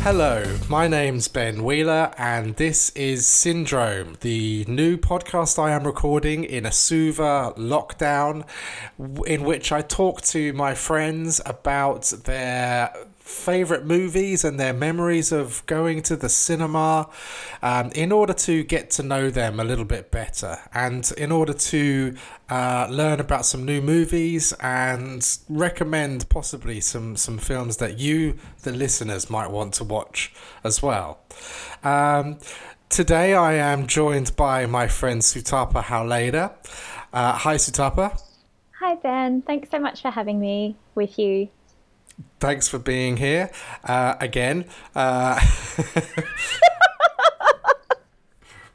Hello, my name's Ben Wheeler, and this is Syndrome, the new podcast I am recording in a Suva lockdown, in which I talk to my friends about their favorite movies and their memories of going to the cinema um, in order to get to know them a little bit better and in order to uh, learn about some new movies and recommend possibly some, some films that you, the listeners, might want to watch as well. Um, today I am joined by my friend Sutapa Hauleda. Uh, hi, Sutapa. Hi, Ben. Thanks so much for having me with you thanks for being here uh, again. Uh,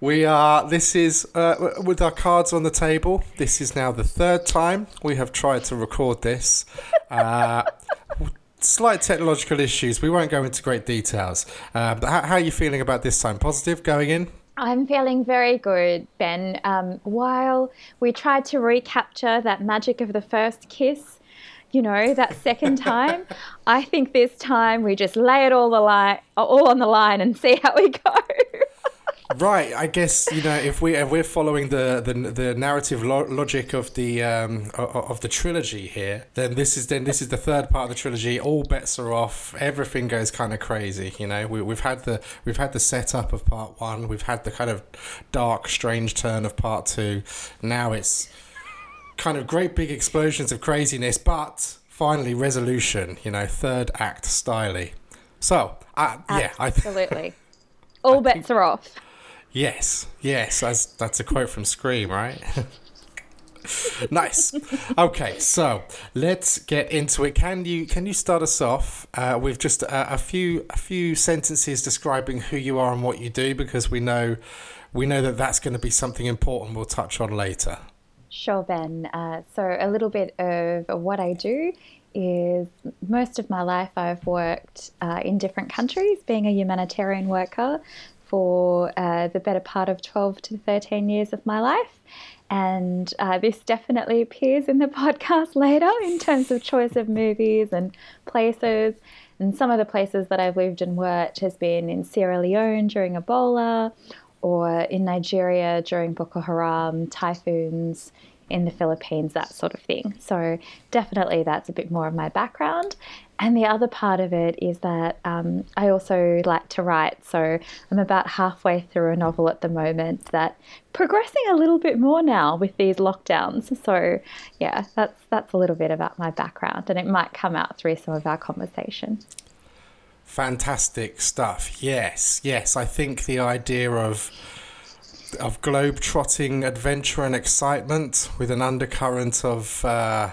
we are. This is uh, with our cards on the table. This is now the third time we have tried to record this. Uh, slight technological issues. We won't go into great details. Uh, but how, how, are you feeling about this time? Positive going in? I'm feeling very good, Ben. Um, while we tried to recapture that magic of the first kiss, you know, that second time. I think this time we just lay it all the line, all on the line, and see how we go. right, I guess you know if we if we're following the the, the narrative lo- logic of the um, of the trilogy here, then this is then this is the third part of the trilogy. All bets are off. Everything goes kind of crazy. You know, we, we've had the we've had the setup of part one. We've had the kind of dark, strange turn of part two. Now it's kind of great big explosions of craziness, but finally resolution. You know, third act styly. So, uh, yeah, absolutely. All bets think, are off. Yes, yes, that's that's a quote from Scream, right? nice. Okay, so let's get into it. Can you can you start us off uh, with just a, a, few a few sentences describing who you are and what you do? Because we know we know that that's going to be something important we'll touch on later. Sure, Ben. Uh, so, a little bit of what I do is most of my life I've worked uh, in different countries, being a humanitarian worker for uh, the better part of 12 to 13 years of my life. And uh, this definitely appears in the podcast later in terms of choice of movies and places. And some of the places that I've lived and worked has been in Sierra Leone during Ebola or in Nigeria during Boko Haram, typhoons in the Philippines, that sort of thing. So, definitely that's a bit more of my background. And the other part of it is that um, I also like to write. So, I'm about halfway through a novel at the moment that progressing a little bit more now with these lockdowns. So, yeah, that's that's a little bit about my background, and it might come out through some of our conversation. Fantastic stuff. Yes, yes. I think the idea of of globe-trotting adventure and excitement with an undercurrent of uh,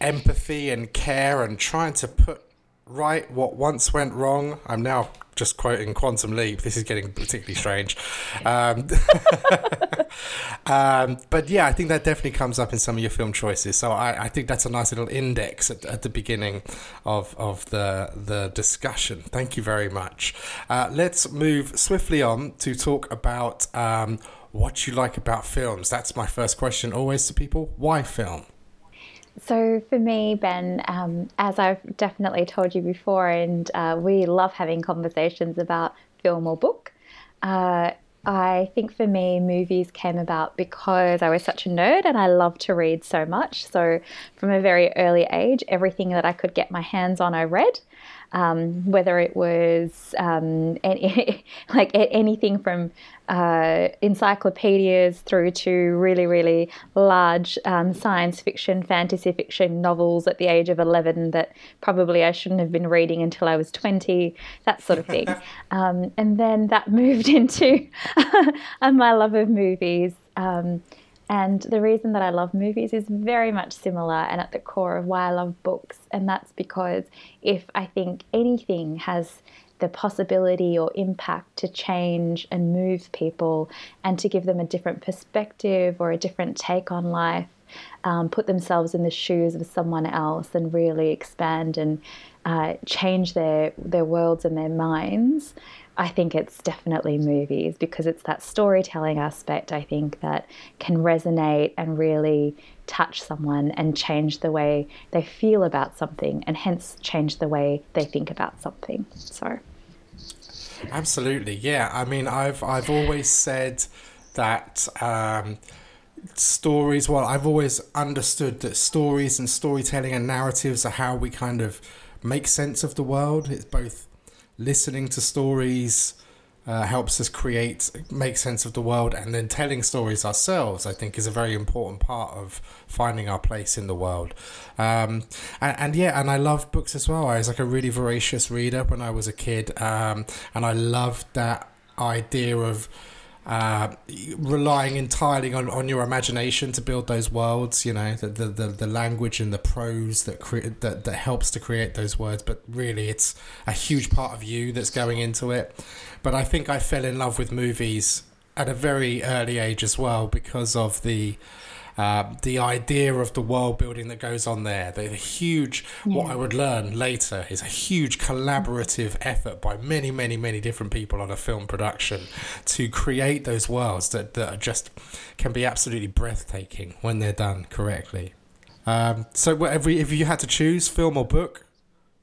empathy and care and trying to put right what once went wrong. I'm now just quoting Quantum Leap. This is getting particularly strange. Um, um, but yeah, I think that definitely comes up in some of your film choices. So I, I think that's a nice little index at, at, the beginning of, of the, the discussion. Thank you very much. Uh, let's move swiftly on to talk about um, what you like about films. That's my first question always to people. Why film? So, for me, Ben, um, as I've definitely told you before, and uh, we love having conversations about film or book. Uh, I think for me, movies came about because I was such a nerd and I loved to read so much. So, from a very early age, everything that I could get my hands on, I read um, whether it was um, any, like anything from uh, encyclopedias through to really, really large um, science fiction, fantasy fiction novels at the age of 11 that probably I shouldn't have been reading until I was 20, that sort of thing. Um, and then that moved into my love of movies. Um, and the reason that I love movies is very much similar and at the core of why I love books. And that's because if I think anything has the possibility or impact to change and move people and to give them a different perspective or a different take on life, um, put themselves in the shoes of someone else and really expand and uh, change their, their worlds and their minds, I think it's definitely movies because it's that storytelling aspect, I think, that can resonate and really touch someone and change the way they feel about something and hence change the way they think about something. So. Absolutely, yeah. I mean, I've I've always said that um, stories. Well, I've always understood that stories and storytelling and narratives are how we kind of make sense of the world. It's both listening to stories uh, helps us create, make sense of the world, and then telling stories ourselves. I think is a very important part of finding our place in the world. Um, and, and, yeah, and I love books as well. I was like a really voracious reader when I was a kid, um, and I loved that idea of uh, relying entirely on, on your imagination to build those worlds, you know, the, the, the, the language and the prose that, cre- that that helps to create those words, but really it's a huge part of you that's going into it. But I think I fell in love with movies at a very early age as well because of the uh, the idea of the world building that goes on there, the, the huge, yeah. what I would learn later is a huge collaborative effort by many, many, many different people on a film production to create those worlds that, that just can be absolutely breathtaking when they're done correctly. Um, so, if, if you had to choose film or book,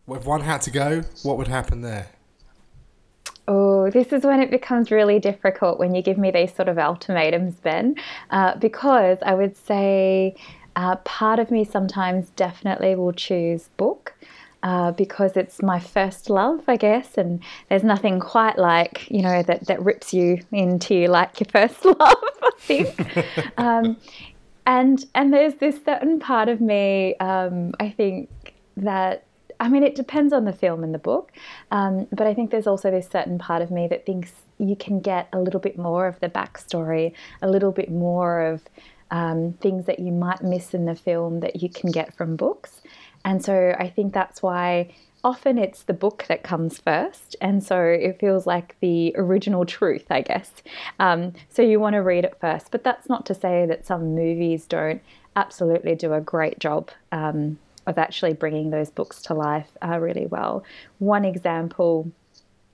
if one had to go, what would happen there? Oh, this is when it becomes really difficult when you give me these sort of ultimatums, Ben, uh, because I would say uh, part of me sometimes definitely will choose book. Uh, because it's my first love, I guess, and there's nothing quite like you know that that rips you into like your first love. I think, um, and and there's this certain part of me, um, I think that I mean, it depends on the film and the book, um, but I think there's also this certain part of me that thinks you can get a little bit more of the backstory, a little bit more of um, things that you might miss in the film that you can get from books. And so I think that's why often it's the book that comes first. And so it feels like the original truth, I guess. Um, so you want to read it first. But that's not to say that some movies don't absolutely do a great job um, of actually bringing those books to life uh, really well. One example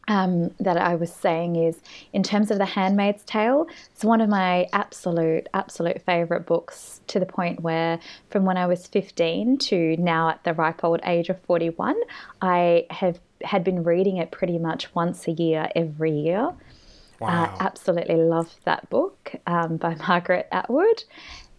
um, that I was saying is in terms of The Handmaid's Tale, it's one of my absolute, absolute favourite books to the point where from when I was 15 to now at the ripe old age of 41, I have had been reading it pretty much once a year every year. Uh, wow. Uh, absolutely love that book um, by Margaret Atwood.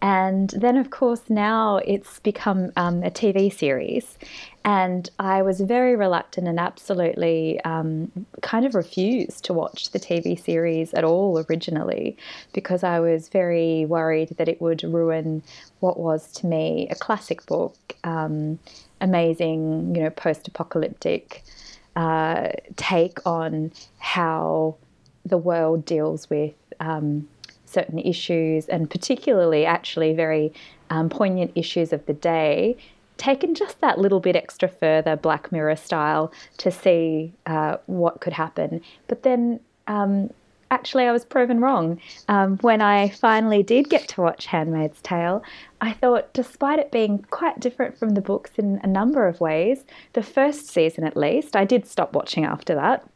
And then, of course, now it's become um, a TV series. And I was very reluctant and absolutely um, kind of refused to watch the TV series at all originally because I was very worried that it would ruin what was to me a classic book, um, amazing, you know, post apocalyptic uh, take on how the world deals with um, certain issues, and particularly actually very um, poignant issues of the day, taken just that little bit extra further, Black Mirror style, to see uh, what could happen. But then um, actually, I was proven wrong. Um, when I finally did get to watch Handmaid's Tale, I thought, despite it being quite different from the books in a number of ways, the first season at least, I did stop watching after that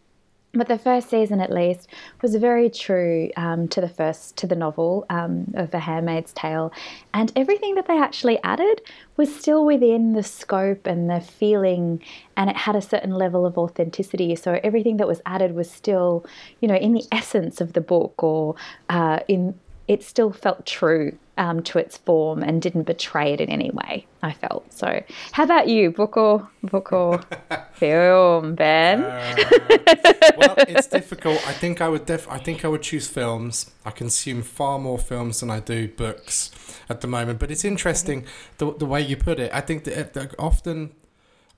but the first season at least was very true um, to the first to the novel um, of the handmaid's tale. And everything that they actually added was still within the scope and the feeling and it had a certain level of authenticity. So everything that was added was still you know in the essence of the book or uh, in it still felt true um, to its form and didn't betray it in any way. I felt so. How about you, book or book or film, Ben? Uh, well, it's difficult. I think I would def- I think I would choose films. I consume far more films than I do books at the moment. But it's interesting the the way you put it. I think that, that often.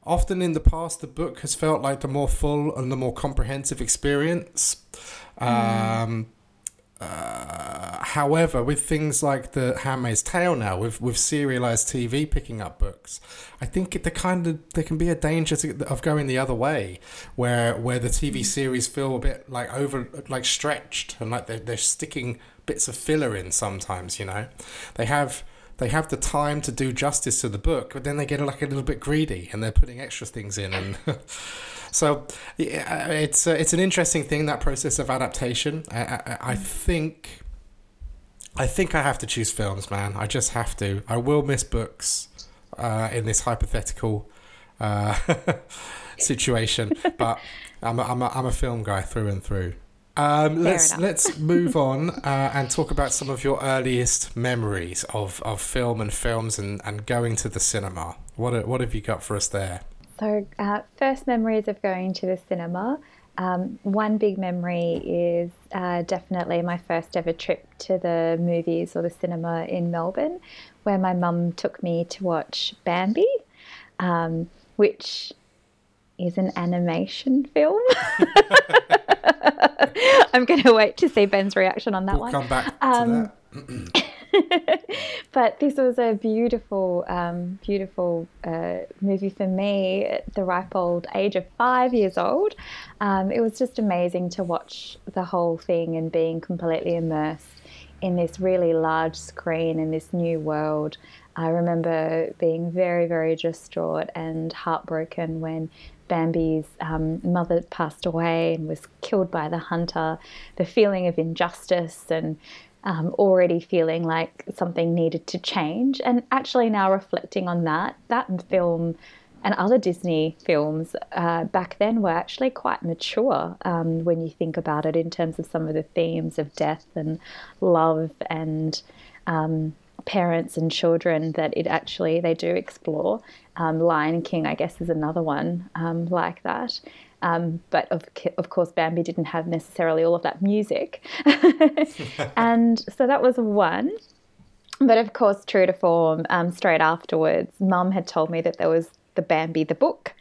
Often in the past, the book has felt like the more full and the more comprehensive experience. Mm. Uh, however, with things like the Handmaid's Tale now, with with serialized TV picking up books, I think the kind of there can be a danger to, of going the other way, where where the TV series feel a bit like over like stretched and like they're, they're sticking bits of filler in sometimes. You know, they have they have the time to do justice to the book, but then they get like a little bit greedy and they're putting extra things in and. so yeah, it's uh, it's an interesting thing that process of adaptation. I, I, I think I think I have to choose films, man. I just have to. I will miss books uh, in this hypothetical uh, situation, but I'm a, I'm, a, I'm a film guy through and through. Um, let's let's move on uh, and talk about some of your earliest memories of, of film and films and, and going to the cinema. What what have you got for us there? So, uh, first memories of going to the cinema. Um, one big memory is uh, definitely my first ever trip to the movies or the cinema in Melbourne, where my mum took me to watch Bambi, um, which is an animation film. I'm going to wait to see Ben's reaction on that we'll one. Come back um, to that. but this was a beautiful, um, beautiful uh, movie for me at the ripe old age of five years old. Um, it was just amazing to watch the whole thing and being completely immersed in this really large screen in this new world. I remember being very, very distraught and heartbroken when Bambi's um, mother passed away and was killed by the hunter. The feeling of injustice and um, already feeling like something needed to change. And actually, now reflecting on that, that film and other Disney films uh, back then were actually quite mature um, when you think about it in terms of some of the themes of death and love and um, parents and children that it actually they do explore. Um, Lion King, I guess, is another one um, like that. Um, but of, of course, Bambi didn't have necessarily all of that music. and so that was one. But of course, true to form, um, straight afterwards, mum had told me that there was the Bambi the book.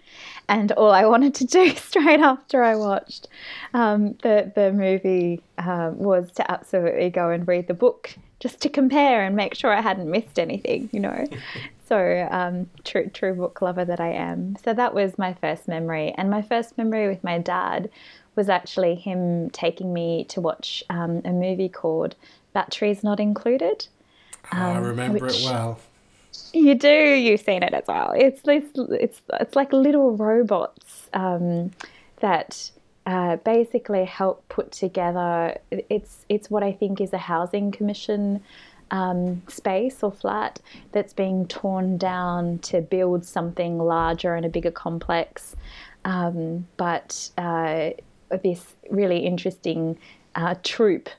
And all I wanted to do straight after I watched um, the, the movie uh, was to absolutely go and read the book just to compare and make sure I hadn't missed anything, you know. So um, true, true book lover that I am. So that was my first memory, and my first memory with my dad was actually him taking me to watch um, a movie called Batteries Not Included. Um, I remember it well. You do. You've seen it as well. It's this. It's it's like little robots um, that uh, basically help put together. It's it's what I think is a housing commission um, space or flat that's being torn down to build something larger and a bigger complex. Um, but uh, this really interesting uh, troop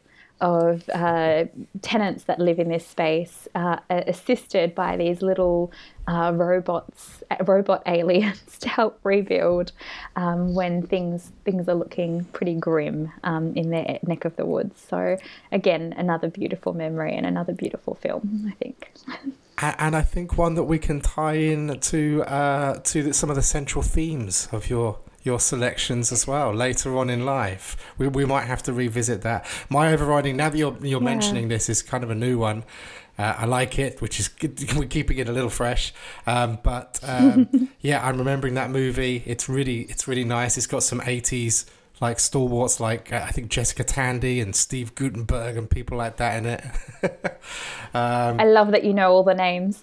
of uh, tenants that live in this space, uh, assisted by these little uh, robots, robot aliens, to help rebuild um, when things things are looking pretty grim um, in their neck of the woods. So again, another beautiful memory and another beautiful film, I think. and I think one that we can tie in to uh, to some of the central themes of your your selections as well later on in life. We, we might have to revisit that. My overriding, now that you're, you're yeah. mentioning this, is kind of a new one. Uh, I like it, which is good. we're keeping it a little fresh. Um, but um, yeah, I'm remembering that movie. It's really it's really nice. It's got some 80s like stalwarts like uh, I think Jessica Tandy and Steve Guttenberg and people like that in it. um, I love that you know all the names.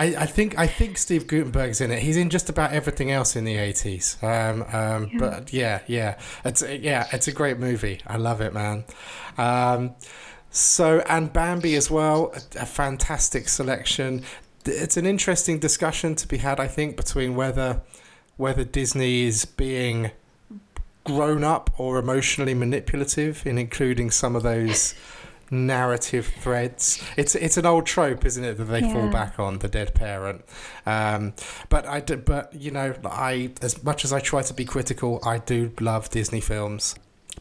I, I think I think Steve Guttenberg's in it. He's in just about everything else in the eighties. Um, um, yeah. But yeah, yeah, it's yeah, it's a great movie. I love it, man. Um, so and Bambi as well, a, a fantastic selection. It's an interesting discussion to be had, I think, between whether whether Disney is being grown up or emotionally manipulative in including some of those narrative threads. It's it's an old trope, isn't it, that they yeah. fall back on the dead parent. Um, but I do, but you know, I as much as I try to be critical, I do love Disney films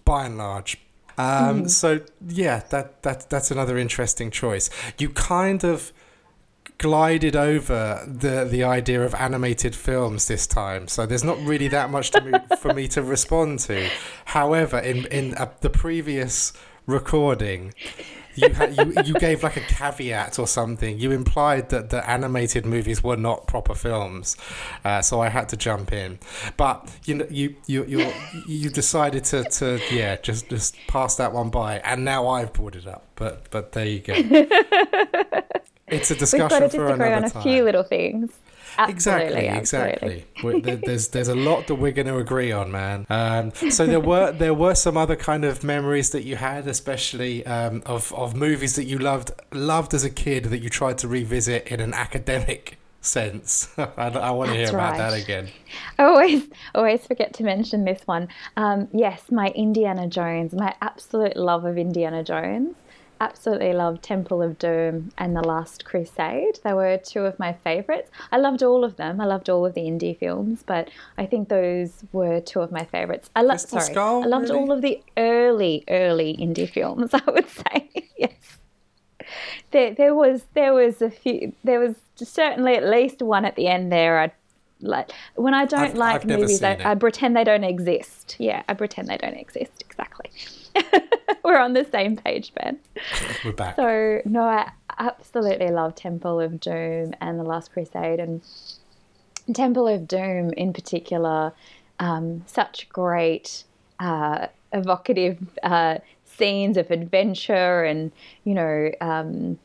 by and large. Um, mm. So yeah, that that that's another interesting choice. You kind of glided over the the idea of animated films this time, so there's not really that much to for me to respond to. However, in in uh, the previous recording, you, you you gave like a caveat or something. You implied that the animated movies were not proper films, uh, so I had to jump in. But you know, you you you you decided to, to yeah just just pass that one by, and now I've brought it up. But but there you go. it's a discussion. We've got to for disagree on a time. few little things. Exactly, Absolutely, exactly. We- there- there's there's a lot that we're going to agree on, man. Um, so there were there were some other kind of memories that you had, especially um, of of movies that you loved loved as a kid that you tried to revisit in an academic sense. I, I want to hear about that again. I always always forget to mention this one. Um, yes, my Indiana Jones, my absolute love of Indiana Jones. Absolutely loved Temple of Doom and The Last Crusade. They were two of my favorites. I loved all of them. I loved all of the indie films, but I think those were two of my favorites. I loved sorry, Skull, I loved really? all of the early early indie films. I would say yes. There, there was there was a few there was certainly at least one at the end there I like when I don't I've- like I've movies I. I pretend they don't exist yeah I pretend they don't exist exactly we're on the same page Ben We're back. so no I absolutely love Temple of Doom and The Last Crusade and Temple of Doom in particular um, such great uh, evocative uh, scenes of adventure and you know um,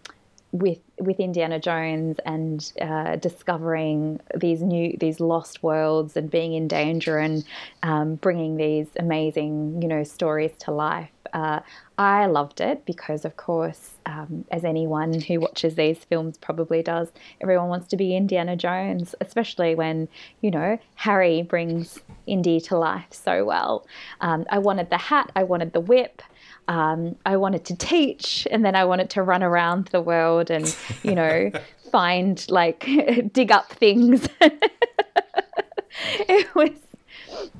with with Indiana Jones and uh, discovering these new these lost worlds and being in danger and um, bringing these amazing you know stories to life. Uh, I loved it because, of course, um, as anyone who watches these films probably does, everyone wants to be Indiana Jones, especially when you know Harry brings Indy to life so well. Um, I wanted the hat, I wanted the whip um, I wanted to teach and then I wanted to run around the world and, you know, find like dig up things. it was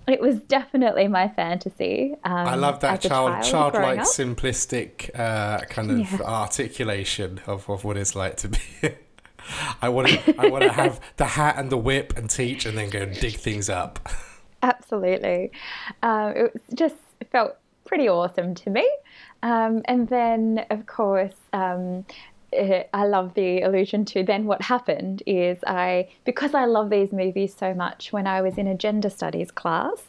it was definitely my fantasy. Um, I love that child, child childlike, simplistic uh, kind of Yeah. articulation of, of what it's like to be. I want to, I want to have the hat and the whip and teach, and then go and dig things up. Absolutely. Um, it just felt pretty awesome to me. Um, and then, of course, um, eh, I love the allusion to then what happened is I, because I love these movies so much, when I was in a gender studies class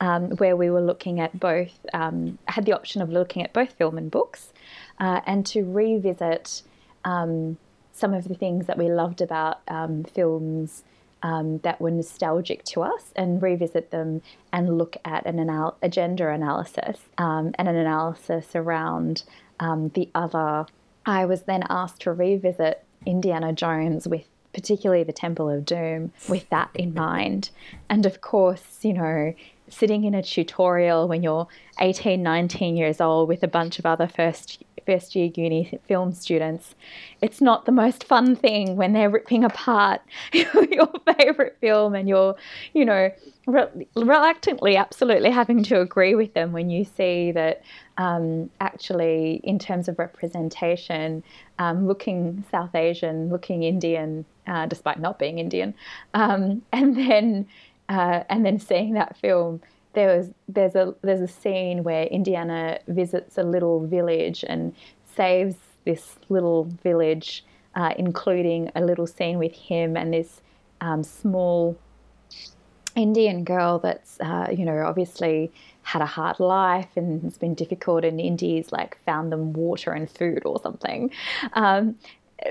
um, where we were looking at both, um, had the option of looking at both film and books uh, and to revisit um, some of the things that we loved about um, films um, that were nostalgic to us and revisit them and look at an anal- analysis um, and an analysis around um, the other. I was then asked to revisit Indiana Jones with particularly the Temple of Doom with that in mind. And of course, you know, sitting in a tutorial when you're 18, 19 years old with a bunch of other first first year uni film students, it's not the most fun thing when they're ripping apart your favorite film and you're, you know, re- reluctantly absolutely having to agree with them when you see that um, actually, in terms of representation, um, looking South Asian, looking Indian, uh, despite not being Indian, um, and then uh, and then seeing that film, there was there's a there's a scene where Indiana visits a little village and saves this little village, uh, including a little scene with him and this um, small Indian girl that's uh, you know obviously had a hard life and it's been difficult, and Indy's like found them water and food or something. Um,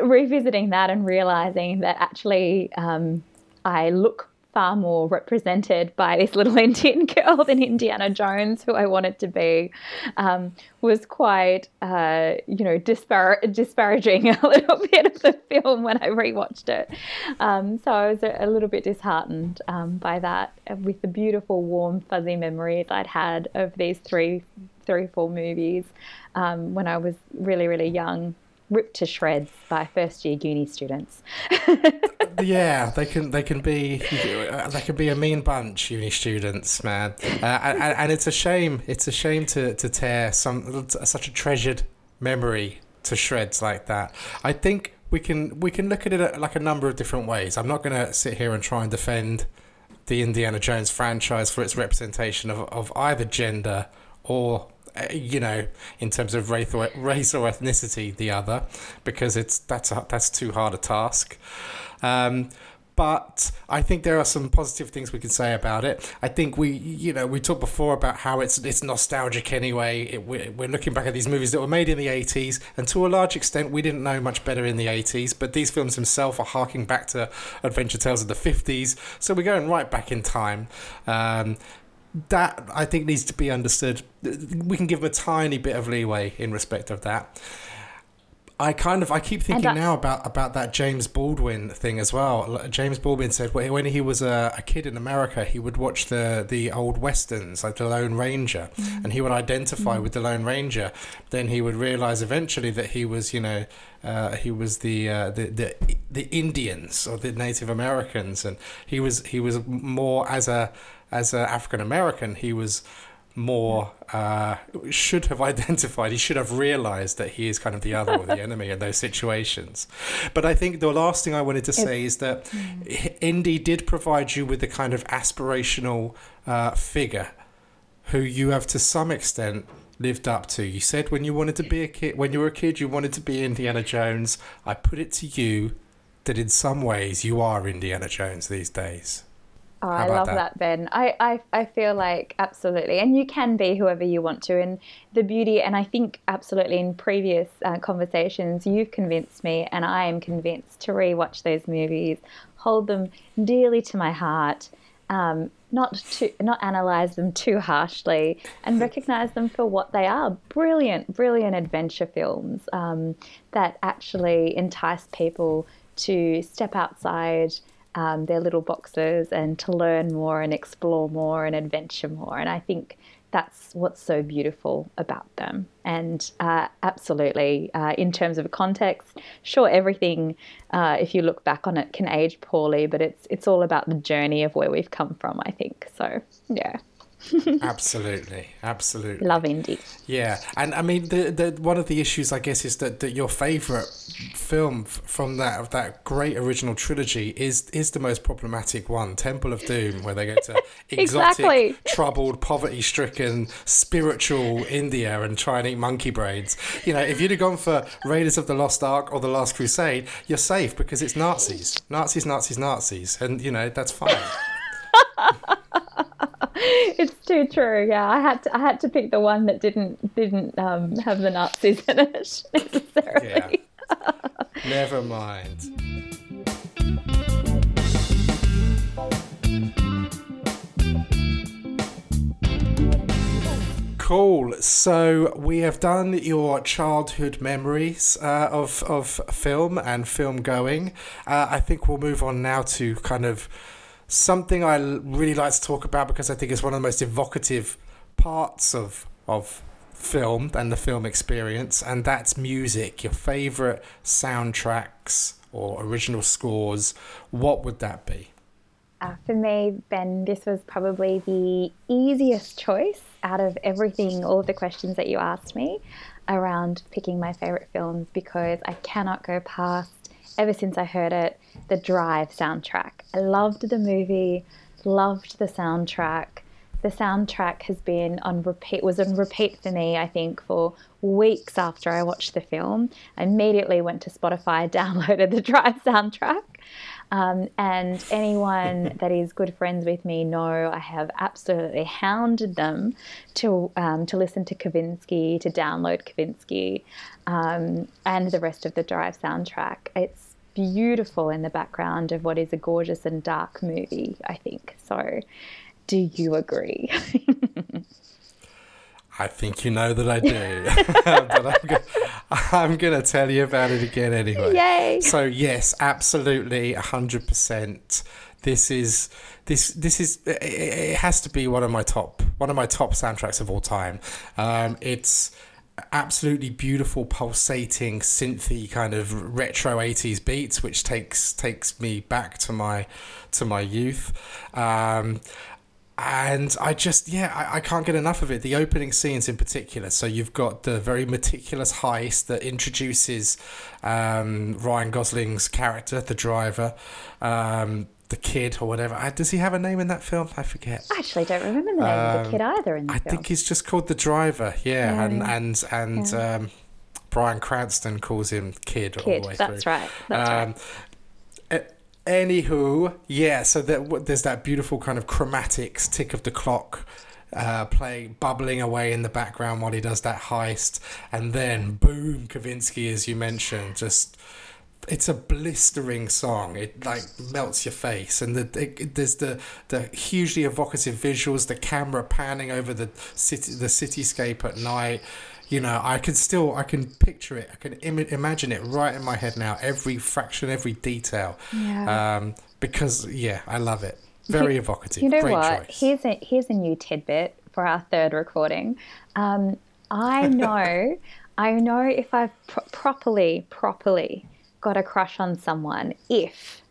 revisiting that and realizing that actually um, I look far more represented by this little Indian girl than Indiana Jones, who I wanted to be, um, was quite, uh, you know, dispar- disparaging a little bit of the film when I rewatched it. Um, so I was a, little bit disheartened um, by that, uh, with the beautiful, warm, fuzzy memories I'd had of these three, three, four movies um, when I was really, really young. Ripped to shreds by first year uni students. yeah, they can they can be uh, they can be a mean bunch, uni students, man. Uh, and, and it's a shame. It's a shame to, to tear some such a treasured memory to shreds like that. I think we can we can look at it like a number of different ways. I'm not going to sit here and try and defend the Indiana Jones franchise for its representation of, of either gender or uh, you know in terms of race or, race or ethnicity the other because it's that's a, that's too hard a task um, but I think there are some positive things we can say about it. I think we, you know, we talked before about how it's it's nostalgic anyway. It, we're, we're looking back at these movies that were made in the 80s, and to a large extent, we didn't know much better in the 80s, but these films themselves are harking back to adventure tales of the 50s, so we're going right back in time. Um, that I think needs to be understood. We can give them a tiny bit of leeway in respect of that. I kind of I keep thinking now about about that James Baldwin thing as well. James Baldwin said when he was a, a kid in America, he would watch the the old westerns like the Lone Ranger, mm. and he would identify mm. with the Lone Ranger. Then he would realize eventually that he was you know uh, he was the, uh, the the the Indians or the Native Americans, and he was he was more as a as an African American, he was more uh, should have identified. He should have realized that he is kind of the other or the enemy in those situations. But I think the last thing I wanted to say is that mm. Indy did provide you with a kind of aspirational uh, figure who you have to some extent lived up to. You said when you wanted to be a kid, when you were a kid, you wanted to be Indiana Jones. I put it to you that in some ways you are Indiana Jones these days. Oh, I love that? that, Ben. I, I, I feel like absolutely. And you can be whoever you want to. And the beauty, and I think absolutely in previous uh, conversations, you've convinced me, and I am convinced to rewatch those movies, hold them dearly to my heart, um, not to not analyze them too harshly, and recognize them for what they are brilliant, brilliant adventure films um, that actually entice people to step outside um, their little boxes and to learn more and explore more and adventure more. And I think that's what's so beautiful about them. And uh, absolutely, uh, in terms of context, sure, everything, uh, if you look back on it, can age poorly, but it's it's all about the journey of where we've come from. I think so. Yeah. Absolutely, absolutely. Love Indy. Yeah, and I mean, the, the one of the issues, I guess, is that, that your favourite film from that of that great original trilogy is is the most problematic one, Temple of Doom, where they go to exotic, exactly. troubled, poverty-stricken, spiritual India and try and eat monkey brains. You know, if you'd have gone for Raiders of the Lost Ark or The Last Crusade, you're safe because it's Nazis, Nazis, Nazis, Nazis, and you know that's fine. it's too true. Yeah, I had to I had to pick the one that didn't didn't um, have the Nazis in it necessarily. Yeah. Never mind. Cool. So we have done your childhood memories uh, of of film and film going. Uh, I think we'll move on now to kind of something I really like to talk about because I think it's one of the most evocative parts of of film and the film experience, and that's music. Your favorite soundtracks or original scores. What would that be? Uh, for me, Ben, this was probably the easiest choice out of everything, all of the questions that you asked me around picking my favorite films because I cannot go past, ever since I heard it, the Drive soundtrack. I loved the movie, loved the soundtrack. The soundtrack has been on repeat, was on repeat for me, I think, for weeks after I watched the film. I immediately went to Spotify, downloaded the Drive soundtrack. Um, and anyone that is good friends with me know I have absolutely hounded them to um, to listen to Kavinsky, to download Kavinsky, um, and the rest of the Drive soundtrack. It's beautiful in the background of what is a gorgeous and dark movie, I think. So, do you agree? I think you know that I do, but I'm, going to tell you about it again anyway. Yay! So yes, absolutely, hundred percent. This is this this is it has to be one of my top one of my top soundtracks of all time. Um, it's absolutely beautiful pulsating synthy kind of retro 80s beats which takes takes me back to my to my youth. Um, and I just yeah I, I can't get enough of it. The opening scenes in particular. So you've got the very meticulous heist that introduces um, Ryan Gosling's character the driver. Um, the kid or whatever. Uh, does he have a name in that film? I forget. I actually don't remember the name um, of the kid either in the I film. think he's just called the driver. Yeah, yeah and and and yeah. um, Bryan Cranston calls him kid, kid all the way that's through. right. That's um, right. Anywho, yeah, so that, there's that beautiful kind of chromatics tick of the clock uh, playing, bubbling away in the background while he does that heist. And then, boom, Kavinsky, as you mentioned, just. It's a blistering song. It like melts your face, and the it, there's the the hugely evocative visuals, the camera panning over the city, the cityscape at night you know i can still i can picture it i can Im- imagine it right in my head now every fraction every detail Yeah. um, because yeah i love it very evocative You know great what? choice Here's a here's a new tidbit for our third recording. Um, I know, I know if I've pro- properly, properly got a crush on someone if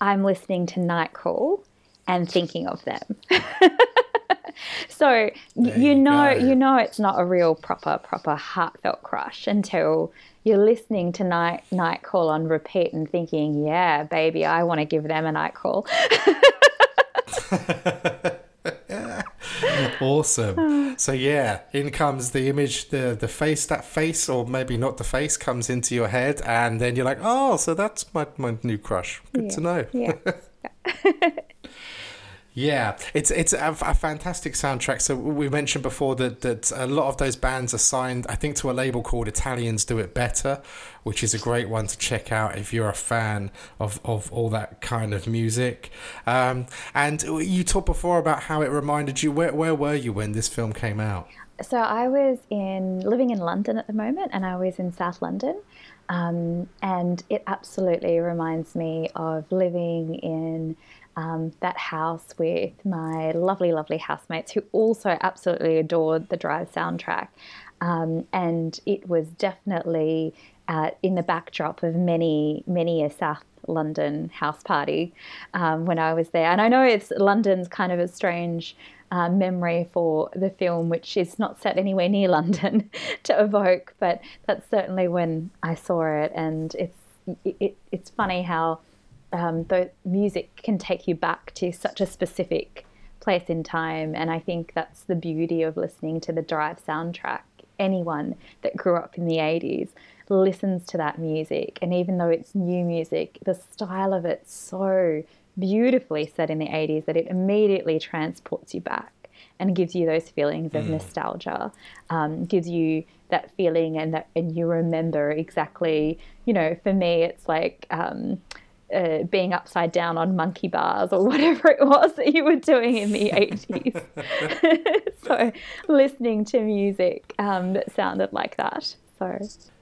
I'm listening to Nightcall and thinking of them. so There you you know, go. you know, it's not a real proper, proper heartfelt crush until you're listening to Night Nightcall on repeat and thinking, "Yeah, baby, I want to give them a Nightcall." awesome. So yeah in comes the image the the face that face or maybe not the face comes into your head and then you're like oh so that's my, my new crush. Good to know. Yeah. Yeah, it's it's a, a fantastic soundtrack. So we mentioned before that that a lot of those bands are signed, I think, to a label called Italians Do It Better, which is a great one to check out if you're a fan of, of all that kind of music. Um, and you talked before about how it reminded you. Where where were you when this film came out? So I was in living in London at the moment, and I was in South London, um, and it absolutely reminds me of living in um, that house with my lovely, lovely housemates who also absolutely adored the Drive soundtrack, um, and it was definitely uh, in the backdrop of many, many a South London house party um, when I was there. And I know it's London's kind of a strange uh, memory for the film, which is not set anywhere near London to evoke, but that's certainly when I saw it. And it's it, it, it's funny how um, the music can take you back to such a specific place in time. And I think that's the beauty of listening to the Drive soundtrack. Anyone that grew up in the 80s listens to that music. And even though it's new music, the style of it's so beautifully set in the 80s that it immediately transports you back and gives you those feelings of nostalgia, um, gives you that feeling and that and you remember exactly, you know, for me it's like um, uh, being upside down on monkey bars or whatever it was that you were doing in the 80s. so listening to music um, that sounded like that. So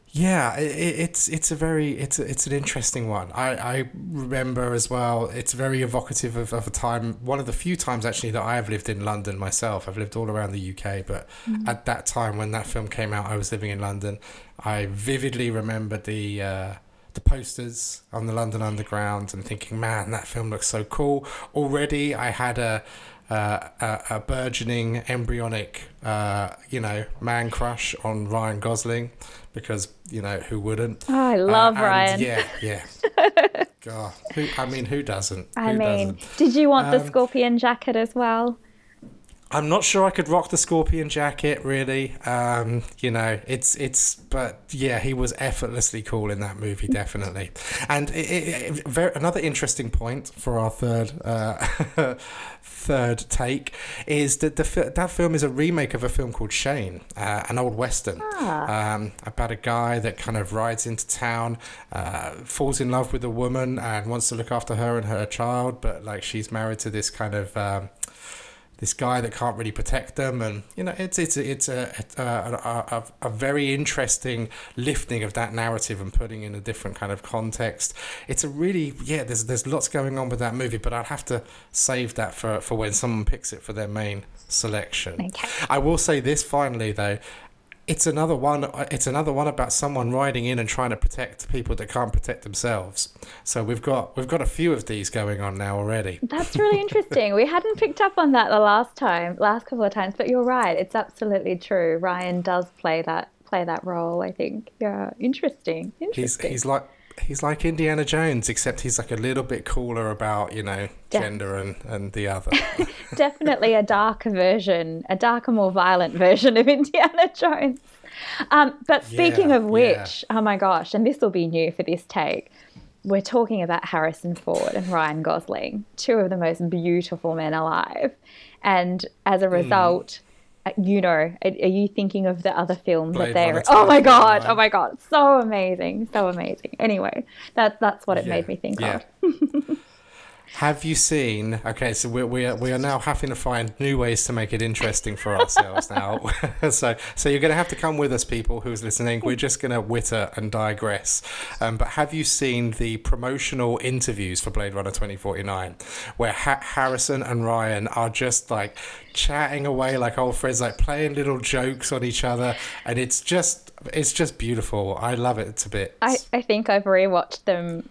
Yeah, it, it's it's a very it's a, it's an interesting one. I, I remember as well. It's very evocative of, of a time. One of the few times actually that I have lived in London myself. I've lived all around the UK, but at that time when that film came out, I was living in London. I vividly remember the. Uh, the posters on the London Underground and thinking, man, that film looks so cool. Already, I had a uh, a, a burgeoning embryonic, uh, you know, man crush on Ryan Gosling because you know who wouldn't. oh, I love Uh, Ryan. Yeah, yeah. God, who, I mean, who doesn't? I Who mean, doesn't? did you want the Um, scorpion jacket as well? I'm not sure I could rock the scorpion jacket. Really, um, you know, it's it's. But yeah, he was effortlessly cool in that movie, definitely. And it, it, it- very, another interesting point for our third uh, third take is that the that film is a remake of a film called Shane, uh, an old western um, about a guy that kind of rides into town, uh, falls in love with a woman and wants to look after her and her child, but like she's married to this kind of. Um, this guy that can't really protect them, and you know, it's it's it's a a, a, a, a very interesting lifting of that narrative and putting in a different kind of context. It's a really yeah. There's there's lots going on with that movie, but I'd have to save that for for when someone picks it for their main selection. Okay. I will say this finally though. It's another one. Uh, it's another one about someone riding in and trying to protect people that can't protect themselves. So we've got we've got a few of these going on now already. That's really interesting. we hadn't picked up on that the last time, last couple of times, but you're right. It's absolutely true. Ryan does play that play that role. I think. Yeah, interesting. interesting. He's Interesting. he's like he's like Indiana Jones, except he's like a little bit cooler about you know Yeah. gender and and the other. definitely a darker version, a darker, more violent version of Indiana Jones. Um, but speaking Yeah, of which, oh my gosh, and this will be new for this take. we're talking about Harrison Ford and Ryan Gosling, two of the most beautiful men alive. And as a hmm. result, mm. You know, are, are, you thinking of the other film Blade that they're? Oh my god! Oh my god! So amazing! So amazing. Anyway, that that's what it yeah. made me think yeah. of. Have you seen? Okay, so we we are, we are now having to find new ways to make it interesting for ourselves now. so so you're going to have to come with us, people who's listening. We're just going to witter and digress. Um, but have you seen the promotional interviews for Blade Runner 2049, where ha- Harrison and Ryan are just like chatting away like old friends, like playing little jokes on each other, and it's just it's just beautiful. I love it to bits. I I think I've rewatched them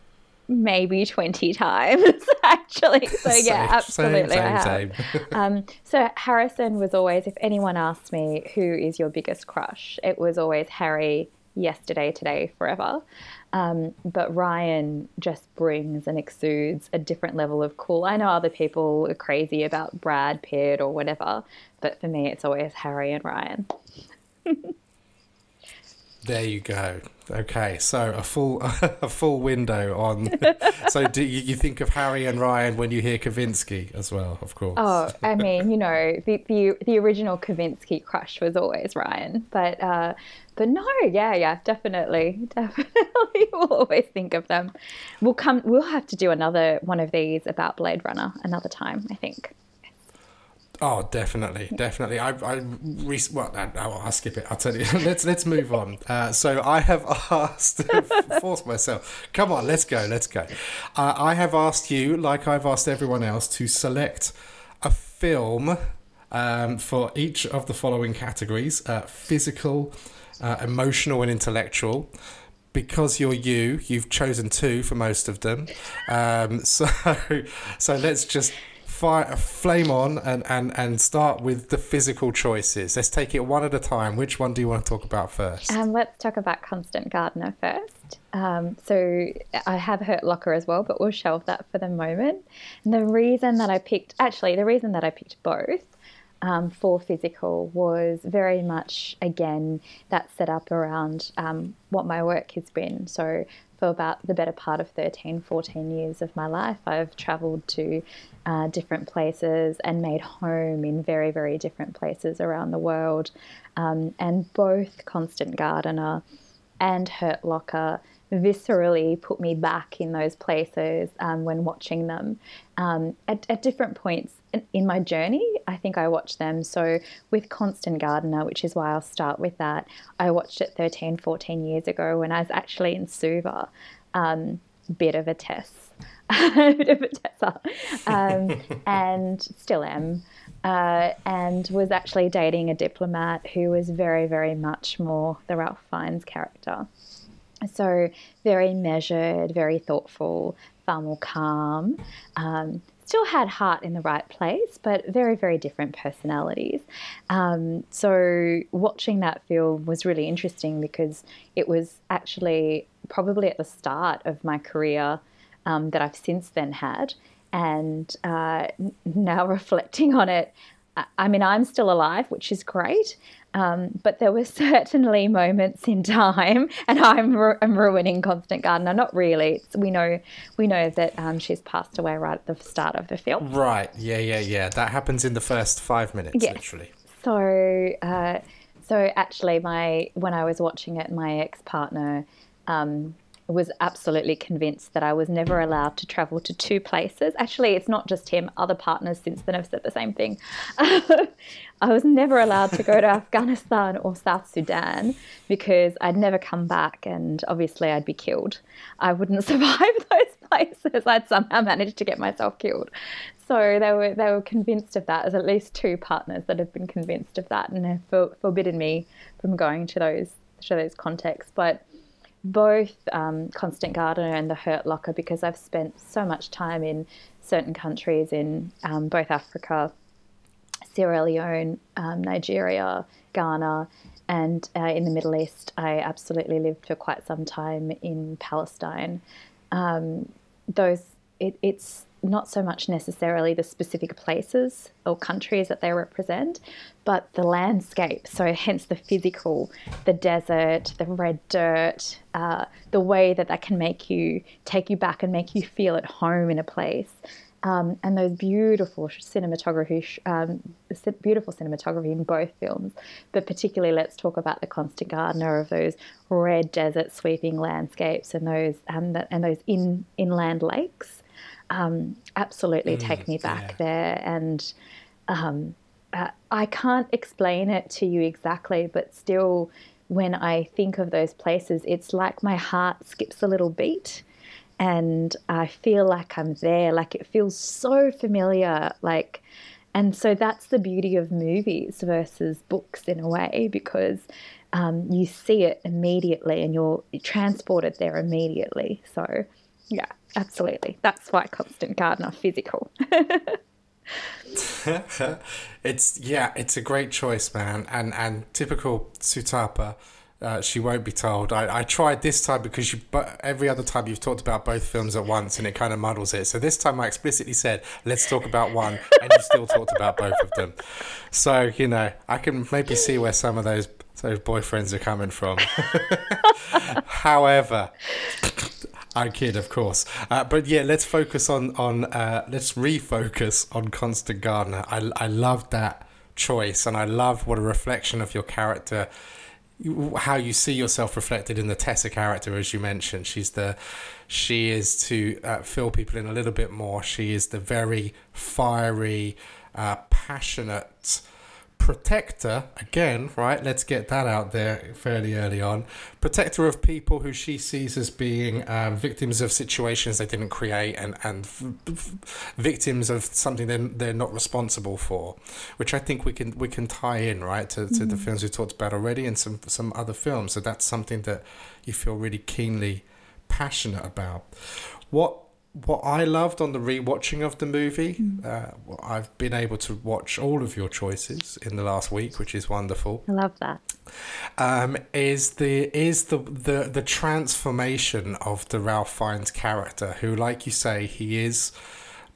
maybe 20 times actually. So yeah absolutely same, same, um, so harrison was always if anyone asked me who is your biggest crush? it was always harry yesterday today forever. Um, but ryan just brings and exudes a different level of cool. I know other people are crazy about brad pitt or whatever but for me it's always harry and ryan there you go. Okay, so a full a full window on. so do you, you, think of Harry and Ryan when you hear Kavinsky as well? Of course. Oh, I mean, you know, the the, the original Kavinsky crush was always Ryan, but uh, but no, yeah, yeah, definitely, definitely, we'll always think of them. We'll come. We'll have to do another one of these about Blade Runner another time. I think. Oh, definitely, definitely. I, I, re- well, I'll, I'll skip it. I'll tell you. let's let's move on. Uh, so I have asked, force myself. Come on, let's go, let's go. Uh, I have asked you, like I've asked everyone else, to select a film um, for each of the following categories: uh, physical, uh, emotional, and intellectual because you're you, you've chosen two for most of them. Um, so, so let's just fire, flame on and, and, and start with the physical choices. Let's take it one at a time. Which one do you want to talk about first? Um, let's talk about Constant Gardener first. Um, so I have Hurt Locker as well, but we'll shelve that for the moment. And the reason that I picked, actually, the reason that I picked both um, for physical was very much, again, that set up around um, what my work has been. So for about the better part of 13, 14 years of my life, I've traveled to uh, different places and made home in very, very different places around the world. Um, and both Constant Gardener and Hurt Locker viscerally put me back in those places um, when watching them um, at, at, different points in, my journey. I think I watched them. So, with Constant Gardener, which is why I'll start with that, I watched it 13, 14 years ago when I was actually in Suva. Um, bit of a test. bit of a Tessa, um, and still am, uh, and was actually dating a diplomat who was very, very much more the Ralph Fiennes character. So, very measured, very thoughtful, far more calm. Um, still had heart in the right place, but very, very different personalities. Um, so, watching that film was really interesting because it was actually probably at the start of my career um, that I've since then had. And uh, now reflecting on it, I mean, I'm still alive, which is great. Um, but there were certainly moments in time, and I'm, ru- I'm ruining Constant Gardener. Not really. It's, we know we know that um, she's passed away right at the start of the film. Right. Yeah. Yeah. Yeah. That happens in the first five minutes, yes. literally. So, uh, so actually, my when I was watching it, my ex partner. Um, was absolutely convinced that I was never allowed to travel to two places. Actually, it's not just him, other partners since then have said the same thing. I was never allowed to go to Afghanistan or South Sudan because I'd never come back and obviously I'd be killed. I wouldn't survive those places. I'd somehow managed to get myself killed. So they were they were convinced of that. There's at least two partners that have been convinced of that and have for, forbidden me from going to those to those contexts. But both um, Constant Gardener and the Hurt Locker because I've spent so much time in certain countries in um, both Africa, Sierra Leone, um, Nigeria, Ghana, and uh, in the Middle East. I absolutely lived for quite some time in Palestine. Um, those it, it's not so much necessarily the specific places or countries that they represent, but the landscape. So, hence the physical, the desert, the red dirt, uh, the way that that can make you take you back and make you feel at home in a place. Um, and those beautiful cinematography, um, beautiful cinematography in both films. But particularly, let's talk about the Constant Gardener of those red desert sweeping landscapes and those um, and those in inland lakes. Um, absolutely, mm, take me back yeah. there, and um, uh, I can't explain it to you exactly, but still, when I think of those places, it's like my heart skips a little beat and I feel like I'm there. Like it feels so familiar. Like, and so that's the beauty of movies versus books in a way because um, you see it immediately and you're transported there immediately. So, yeah, absolutely. That's why Constant Gardener physical. it's yeah, it's a great choice, man, and and typical Sutapa uh, she won't be told. I, I tried this time because you, but every other time you've talked about both films at once and it kind of muddles it. So this time I explicitly said, let's talk about one, and you still talked about both of them. So, you know, I can maybe see where some of those, those boyfriends are coming from. However, I kid, of course. Uh, but yeah, let's focus on, on uh, let's refocus on Constant Gardener. I, I love that choice and I love what a reflection of your character how you see yourself reflected in the Tessa character, as you mentioned. She's the, she is to uh, fill people in a little bit more. She is the very fiery, uh, passionate protector again right let's get that out there fairly early on protector of people who she sees as being um, victims of situations they didn't create and and victims of something they're, they're not responsible for which i think we can we can tie in right to, to mm-hmm. the films we talked about already and some some other films so that's something that you feel really keenly passionate about what what I loved on the rewatching of the movie, mm. uh, I've been able to watch all of your choices in the last week, which is wonderful. I love that. Um, is the is the, the the transformation of the Ralph Fiennes character, who, like you say, he is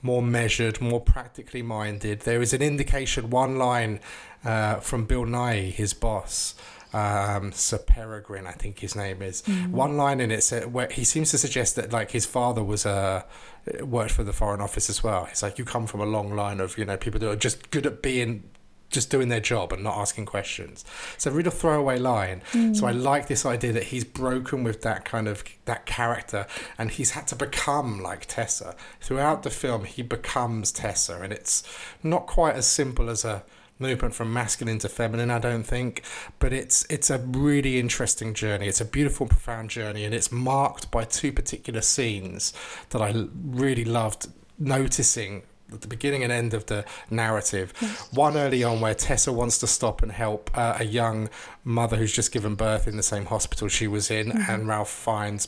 more measured, more practically minded. There is an indication, one line uh, from Bill Nighy, his boss um, Sir Peregrine, I think his name is. Mm. One line in it said, where he seems to suggest that like his father was a uh, worked for the Foreign Office as well. It's like you come from a long line of you know people that are just good at being just doing their job and not asking questions. So really a throwaway line. Mm. So I like this idea that he's broken with that kind of that character and he's had to become like Tessa. Throughout the film he becomes Tessa and it's not quite as simple as a movement from masculine to feminine i don't think but it's it's a really interesting journey it's a beautiful profound journey and it's marked by two particular scenes that i really loved noticing at the beginning and end of the narrative. One early on where Tessa wants to stop and help uh, a young mother who's just given birth in the same hospital she was in, mm-hmm. and Ralph Fiennes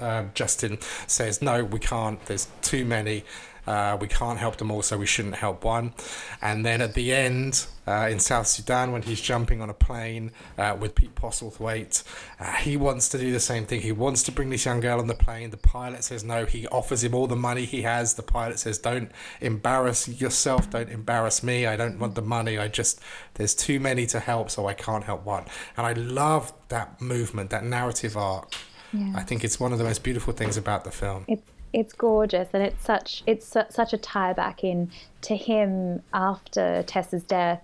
uh, Justin says, No, we can't, there's too many. Uh, we can't help them all, so we shouldn't help one. And then at the end, uh, in South Sudan, when he's jumping on a plane uh, with Pete Postlethwaite, uh, he wants to do the same thing. He wants to bring this young girl on the plane. The pilot says no. He offers him all the money he has. The pilot says, "Don't embarrass yourself. Don't embarrass me. I don't want the money. I just there's too many to help, so I can't help one." And I love that movement, that narrative arc. Yeah. I think it's one of the most beautiful things about the film. It's it's gorgeous and it's such it's su- such a tie back in to him after Tessa's death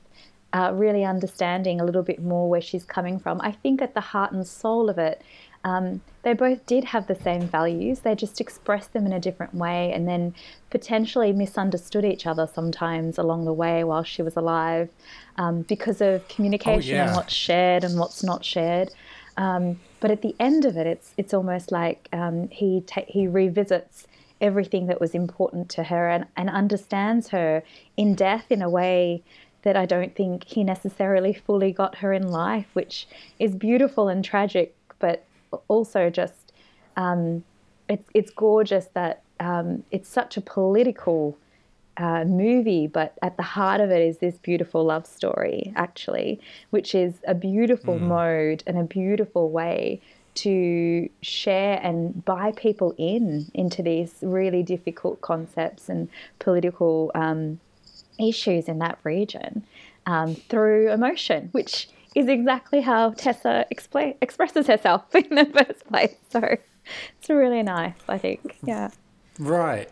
uh, really understanding a little bit more where she's coming from. I think at the heart and soul of it um, they both did have the same values. They just expressed them in a different way and then potentially misunderstood each other sometimes along the way while she was alive um, because of communication oh, yeah. and what's shared and what's not shared. Um, but at the end of it, it's it's almost like um, he ta- he revisits everything that was important to her and, and understands her in death in a way that I don't think he necessarily fully got her in life, which is beautiful and tragic, but also just um, it's it's gorgeous that um, it's such a political uh, movie, but at the heart of it is this beautiful love story, actually, which is a beautiful mm. mode and a beautiful way to share and buy people in into these really difficult concepts and political um, issues in that region um, through emotion, which is exactly how Tessa expl- expresses herself in the first place. So it's really nice, I think. Yeah. Right.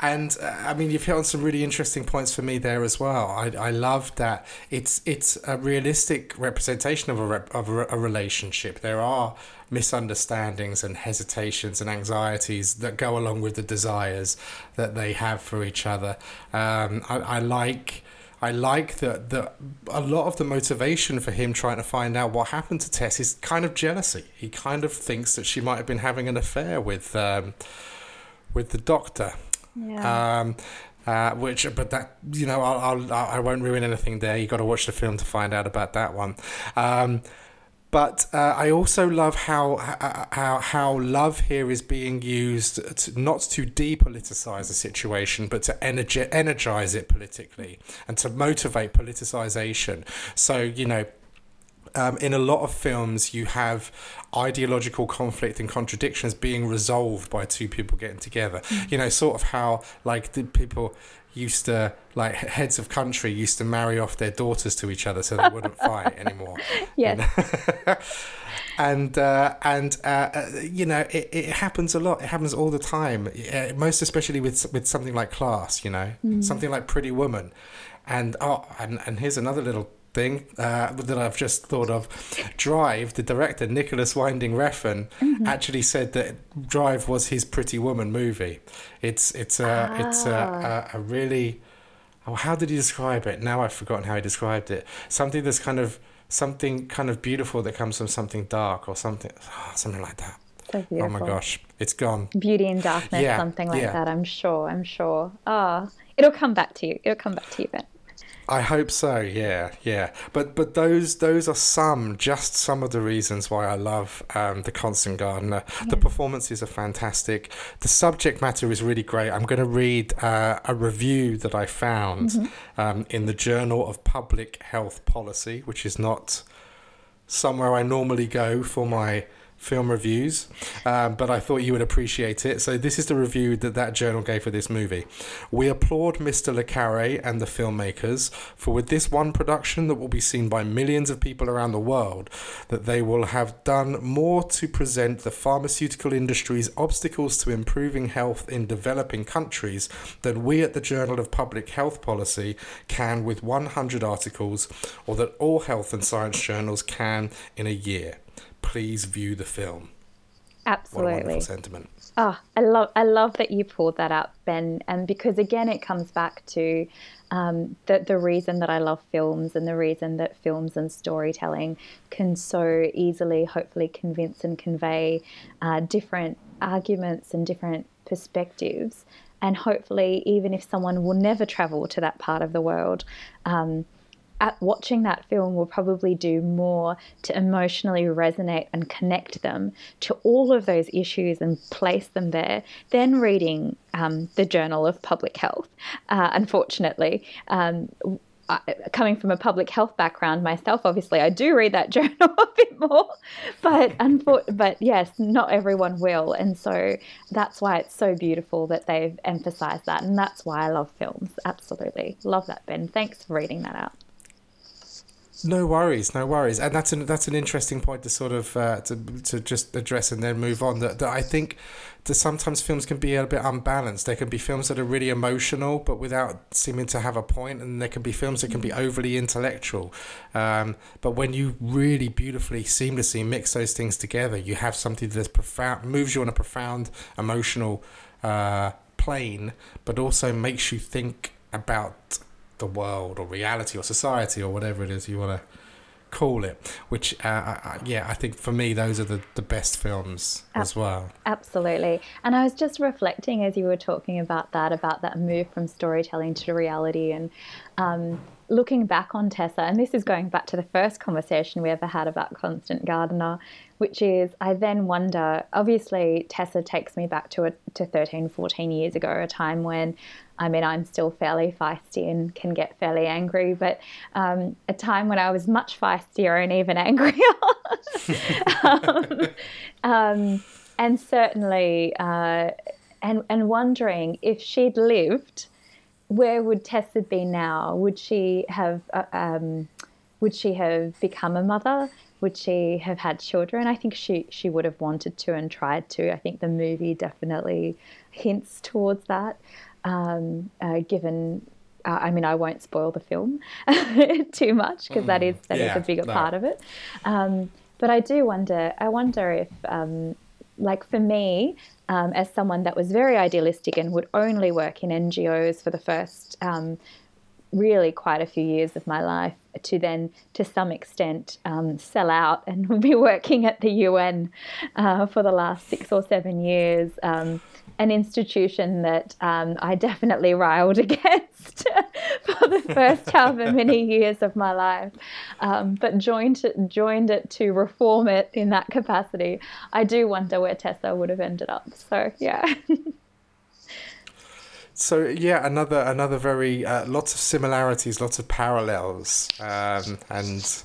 And uh, I mean, you've hit on some really interesting points for me there as well. I, I love that it's it's a realistic representation of a rep, of a, a relationship. There are misunderstandings and hesitations and anxieties that go along with the desires that they have for each other. Um, I, I like. I like that that a lot of the motivation for him trying to find out what happened to Tess is kind of jealousy. He kind of thinks that she might have been having an affair with um, with the doctor. Yeah. Um, uh, which, but that you know, I'll, I'll I won't ruin anything there. You got to watch the film to find out about that one. Um, but uh, I also love how how how love here is being used to, not to depoliticize a situation, but to energi- energize it politically and to motivate politicization. So you know, um, in a lot of films, you have ideological conflict and contradictions being resolved by two people getting together. Mm. You know, sort of how like the people used to like heads of country used to marry off their daughters to each other so they wouldn't fight anymore. Yes. and uh, and uh, uh, you know it, it happens a lot. It happens all the time. Most especially with with something like class. You know, mm. something like Pretty Woman. And oh, and, and here's another little thing uh, that I've just thought of. Drive, the director Nicolas Winding Refn mm-hmm. actually said that Drive was his Pretty Woman movie. It's it's a ah. it's a, a, a really oh how did he describe it? Now I've forgotten how he described it. Something that's kind of something kind of beautiful that comes from something dark or something oh, something like that. So oh my gosh, it's gone. Beauty and darkness, yeah, something like yeah. that. I'm sure. I'm sure. Ah, oh, it'll come back to you. It'll come back to you, Ben. I hope so. Yeah, yeah. But but those those are some just some of the reasons why I love um, the Constant Gardener. Yeah. The performances are fantastic. The subject matter is really great. I'm going to read uh, a review that I found mm-hmm. um, in the Journal of Public Health Policy, which is not somewhere I normally go for my film reviews, um, but I thought you would appreciate it. So this is the review that that journal gave for this movie. We applaud Mr. Le Carre and the filmmakers for with this one production that will be seen by millions of people around the world, that they will have done more to present the pharmaceutical industry's obstacles to improving health in developing countries than we at the Journal of Public Health Policy can with 100 articles, or that all health and science journals can in a year please view the film. Absolutely. What a wonderful sentiment. Oh, I love I love that you pulled that up, Ben, and because again it comes back to um, the the reason that I love films and the reason that films and storytelling can so easily, hopefully, convince and convey uh, different arguments and different perspectives, and hopefully, even if someone will never travel to that part of the world. Um, at watching that film will probably do more to emotionally resonate and connect them to all of those issues and place them there than reading um, the Journal of Public Health. Uh, unfortunately, um, I, coming from a public health background myself, obviously I do read that journal a bit more, but but yes, not everyone will, and so that's why it's so beautiful that they've emphasised that, and that's why I love films. Absolutely, love that, Ben. Thanks for reading that out. No worries, no worries, and that's an that's an interesting point to sort of uh, to to just address and then move on. That, that I think that sometimes films can be a bit unbalanced. There can be films that are really emotional but without seeming to have a point, and there can be films that can be overly intellectual. Um, but when you really beautifully, seamlessly mix those things together, you have something that's profound, moves you on a profound emotional uh, plane, but also makes you think about the world or reality or society or whatever it is you want to call it which uh, I, yeah i think for me those are the, the best films as well. absolutely. And i was just reflecting as you were talking about that about that move from storytelling to reality and um, looking back on tessa and this is going back to the first conversation we ever had about constant gardener which is i then wonder obviously tessa takes me back to a, to 13 14 years ago a time when I mean, I'm still fairly feisty and can get fairly angry, but um, a time when I was much feistier and even angrier. um, um, and certainly, uh, and, and wondering if she'd lived, where would Tessa be now? Would she have, uh, um, would she have become a mother? Would she have had children? I think she, she would have wanted to and tried to. I think the movie definitely hints towards that, um, uh, given uh, I mean, I won't spoil the film too much because mm, that is that yeah, is a bigger no. part of it. Um, but I do wonder. I wonder if, um, like for me, um, as someone that was very idealistic and would only work in NGOs for the first um, really quite a few years of my life to then, to some extent, um, sell out and be working at the UN uh, for the last six or seven years. An institution that um, I definitely riled against for the first however many years of my life, um, but joined joined it to reform it in that capacity. I do wonder where Tessa would have ended up. So yeah. So yeah, another another very uh, lots of similarities, lots of parallels, um, and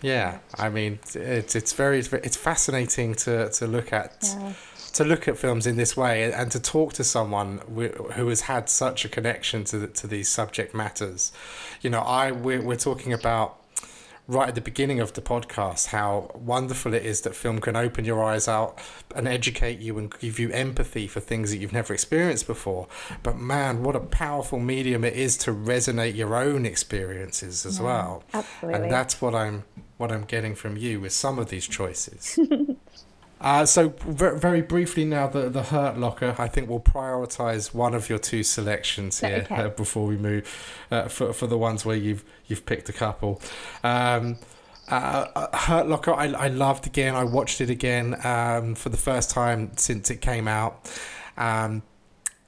yeah, I mean it's it's very it's fascinating to to look at. Yeah. To look at films in this way and to talk to someone who has had such a connection to the, to these subject matters, you know, I we're, we're talking about right at the beginning of the podcast how wonderful it is that film can open your eyes out and educate you and give you empathy for things that you've never experienced before. But man, what a powerful medium it is to resonate your own experiences as yeah, well. Absolutely. And that's what I'm what I'm getting from you with some of these choices. Uh, so very briefly now, the the Hurt Locker. I think we'll prioritise one of your two selections here okay. uh, before we move uh, for for the ones where you've you've picked a couple. Um, uh, uh, Hurt Locker, I, I loved again. I watched it again um, for the first time since it came out. Um,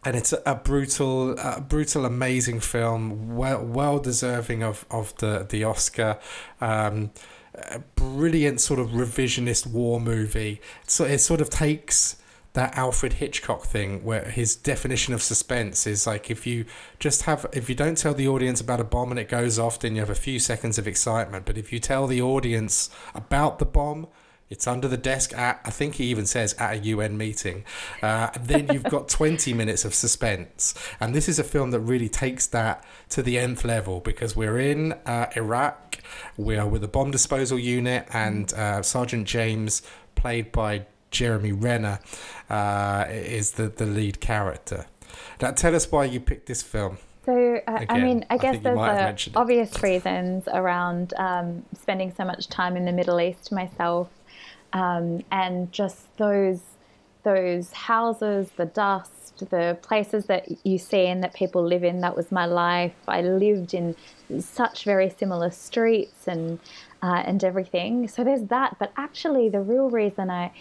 and it's a, a brutal, a brutal, amazing film. Well, well deserving of, of the the Oscar. Um, a brilliant sort of revisionist war movie. So it sort of takes that Alfred Hitchcock thing where his definition of suspense is like if you just have if you don't tell the audience about a bomb and it goes off then you have a few seconds of excitement but if you tell the audience about the bomb it's under the desk at, I think he even says, at a UN meeting. Uh, then you've got 20 minutes of suspense. And this is a film that really takes that to the nth level because we're in uh, Iraq, we are with a bomb disposal unit, and uh, Sergeant James, played by Jeremy Renner, uh, is the, the lead character. Now, tell us why you picked this film. So, uh, Again, I mean, I, I guess there's obvious reasons around um, spending so much time in the Middle East myself um, and just those those houses, the dust, the places that you see and that people live in. That was my life. I lived in such very similar streets and uh, and everything. So there's that. But actually, the real reason I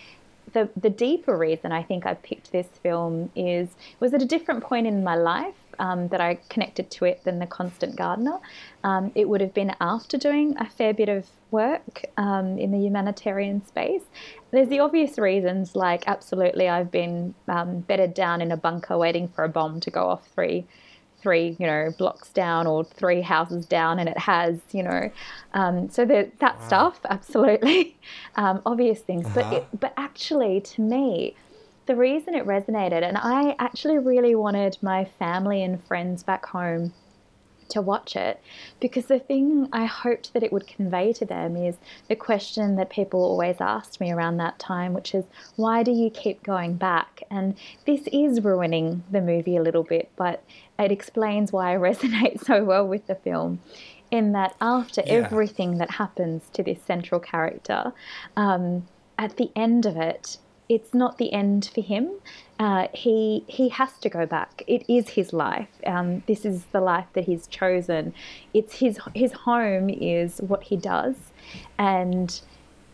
the the deeper reason I think I picked this film is was at a different point in my life um, that I connected to it than The Constant Gardener. Um, it would have been after doing a fair bit of work um, in the humanitarian space. There's the obvious reasons, like absolutely, I've been um, bedded down in a bunker waiting for a bomb to go off three three, you know, blocks down or three houses down, and it has, you know, um, so that that wow. stuff, absolutely, um, obvious things. Uh-huh. But it, but actually, to me, the reason it resonated, and I actually really wanted my family and friends back home to watch it because the thing I hoped that it would convey to them is the question that people always asked me around that time, which is, why do you keep going back? And this is ruining the movie a little bit, but it explains why I resonate so well with the film. In that, after yeah. everything that happens to this central character, um, at the end of it, it's not the end for him. Uh, he he has to go back. It is his life. Um, this is the life that he's chosen. It's his his home is what he does, and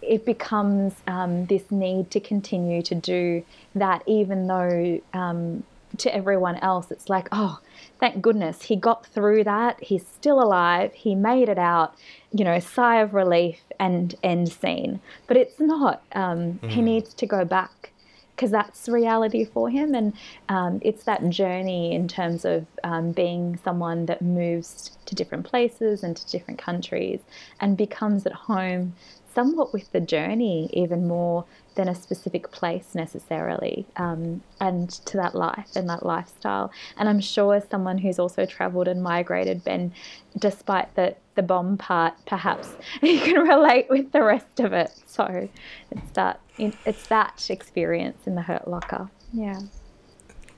it becomes um, this need to continue to do that, even though um, to everyone else it's like, oh, thank goodness he got through that. He's still alive. He made it out. You know, sigh of relief and end scene. But it's not. Um, mm. He needs to go back because that's reality for him. And um, it's that journey in terms of um, being someone that moves to different places and to different countries and becomes at home somewhat with the journey even more than a specific place necessarily, um, and to that life and that lifestyle. And I'm sure someone who's also travelled and migrated, Ben, despite the the bomb part, perhaps you can relate with the rest of it. So it's that it's that experience in the Hurt Locker. Yeah.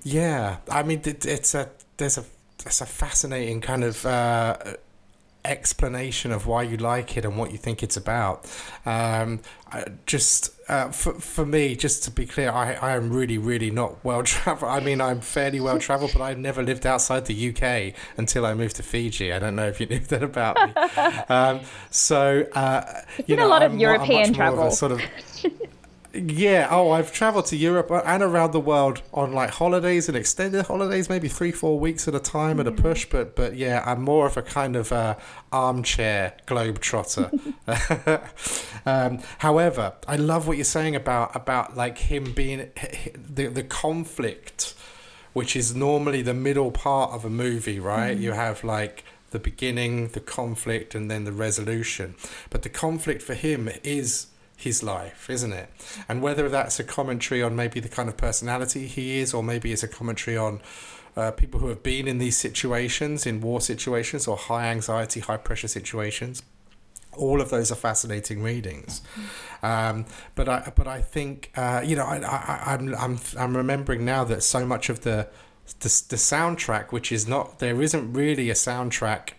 Yeah, I mean, it's a there's a it's a fascinating kind of. Uh, explanation of why you like it and what you think it's about. Um, just uh, for, for me, just to be clear, I, I am really, really not well traveled. I mean, I'm fairly well traveled, but I've never lived outside the UK until I moved to Fiji. I don't know if you knew that about me. Um, so, uh, you know, a lot I'm of European travel. sort of yeah. Oh, I've traveled to Europe and around the world on like holidays and extended holidays, maybe three, four weeks at a time at a push. But but yeah, I'm more of a kind of uh, armchair globetrotter. um, however, I love what you're saying about about like him being the the conflict, which is normally the middle part of a movie, right? Mm. You have like the beginning, the conflict, and then the resolution. But the conflict for him is his life, isn't it? And whether that's a commentary on maybe the kind of personality he is, or maybe it's a commentary on uh, people who have been in these situations, in war situations, or high anxiety, high pressure situations. All of those are fascinating readings, um, but I but I think uh, you know I, I I'm I'm I'm remembering now that so much of the the, the soundtrack, which is not there isn't really a soundtrack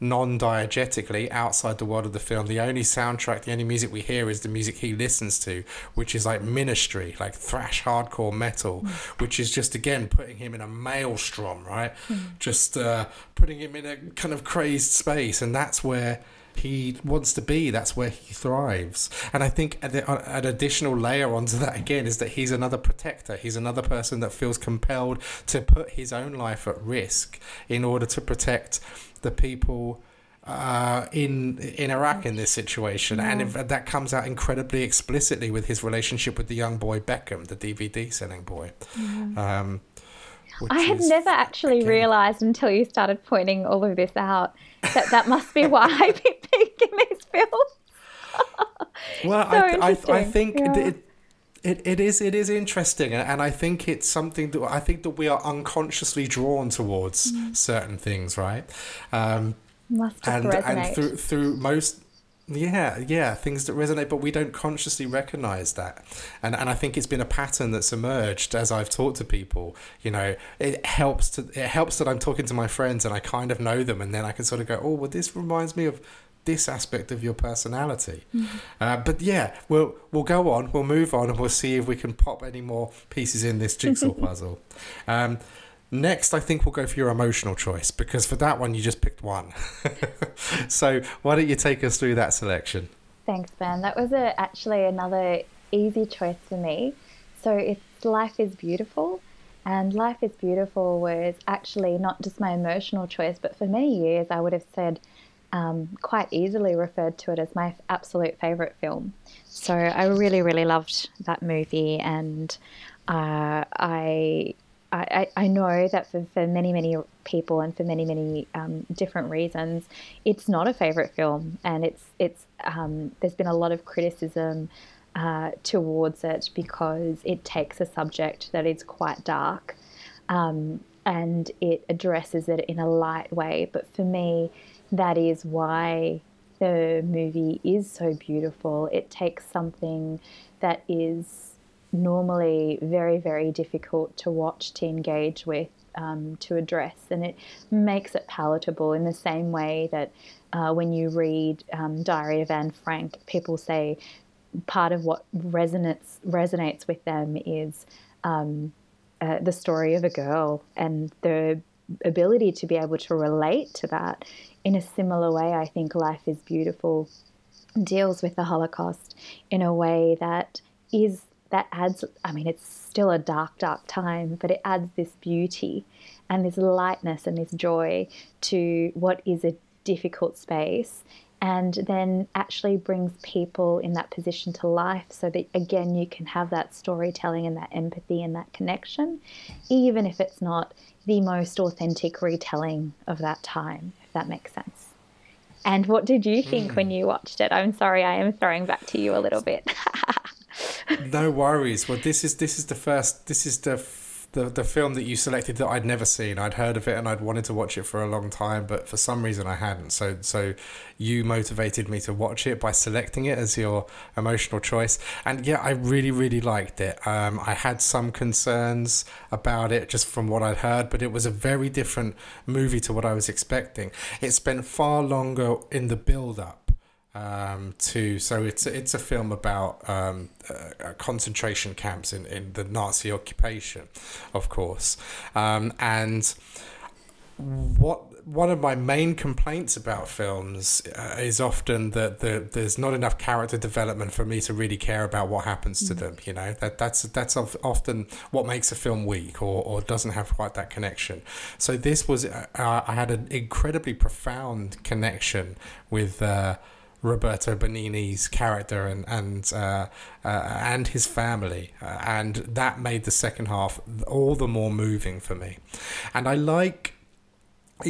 non-diegetically outside the world of the film the only soundtrack the only music we hear is the music he listens to which is like ministry like thrash hardcore metal mm. which is just again putting him in a maelstrom right mm. just uh, putting him in a kind of crazed space and that's where he wants to be. That's where he thrives. And I think an additional layer onto that again is that he's another protector. He's another person that feels compelled to put his own life at risk in order to protect the people uh, in in Iraq in this situation, yeah. and if, that comes out incredibly explicitly with his relationship with the young boy Beckham, the DVD selling boy. Yeah. Um, I had never actually again, realized until you started pointing all of this out that that must be why been picking these films. well, so I, I, I think yeah. it, it, it is it is interesting and I think it's something that I think that we are unconsciously drawn towards mm. certain things right um, and resonate. and through through most yeah yeah things that resonate but we don't consciously recognize that and and I think it's been a pattern that's emerged as I've talked to people you know it helps to it helps that I'm talking to my friends and I kind of know them and then I can sort of go oh well this reminds me of this aspect of your personality. Mm-hmm. Uh, but yeah, we'll we'll go on, we'll move on, and we'll see if we can pop any more pieces in this jigsaw puzzle. Um, next, I think we'll go for your emotional choice because for that one you just picked one. so why don't you take us through that selection? Thanks, Ben. That was a, actually another easy choice for me. So it's Life is Beautiful. And Life is Beautiful was actually not just my emotional choice, but for many years I would have said um, quite easily referred to it as my absolute favorite film. So I really, really loved that movie, and uh, I, I, I know that for, for many, many people and for many, many um, different reasons, it's not a favorite film, and it's it's um, there's been a lot of criticism. Uh, towards it because it takes a subject that is quite dark um, and it addresses it in a light way. But for me, that is why the movie is so beautiful. It takes something that is normally very, very difficult to watch, to engage with, um, to address, and it makes it palatable in the same way that uh, when you read um, Diary of Anne Frank, people say part of what resonates resonates with them is um, uh, the story of a girl and the ability to be able to relate to that in a similar way, I think Life is Beautiful deals with the Holocaust in a way that is that adds I mean it's still a dark dark time but it adds this beauty and this lightness and this joy to what is a difficult space and then actually brings people in that position to life so that again you can have that storytelling and that empathy and that connection even if it's not the most authentic retelling of that time if that makes sense. And what did you think mm. when you watched it? I'm sorry i am throwing back to you a little bit. No worries. Well this is this is the first this is the the the film that you selected that I'd never seen. I'd heard of it and I'd wanted to watch it for a long time, but for some reason I hadn't. So so you motivated me to watch it by selecting it as your emotional choice. And yeah, I really really liked it. Um, I had some concerns about it just from what I'd heard, but it was a very different movie to what I was expecting. It spent far longer in the build up um, to so it's it's a film about um, uh, concentration camps in, in the Nazi occupation, of course, um, and what one of my main complaints about films uh, is often that the, there's not enough character development for me to really care about what happens to mm. them. You know that that's that's often what makes a film weak or, or doesn't have quite that connection. So this was uh, I had an incredibly profound connection with. Uh, Roberto Benigni's character and and uh, uh, and his family, uh, and that made the second half all the more moving for me. And I like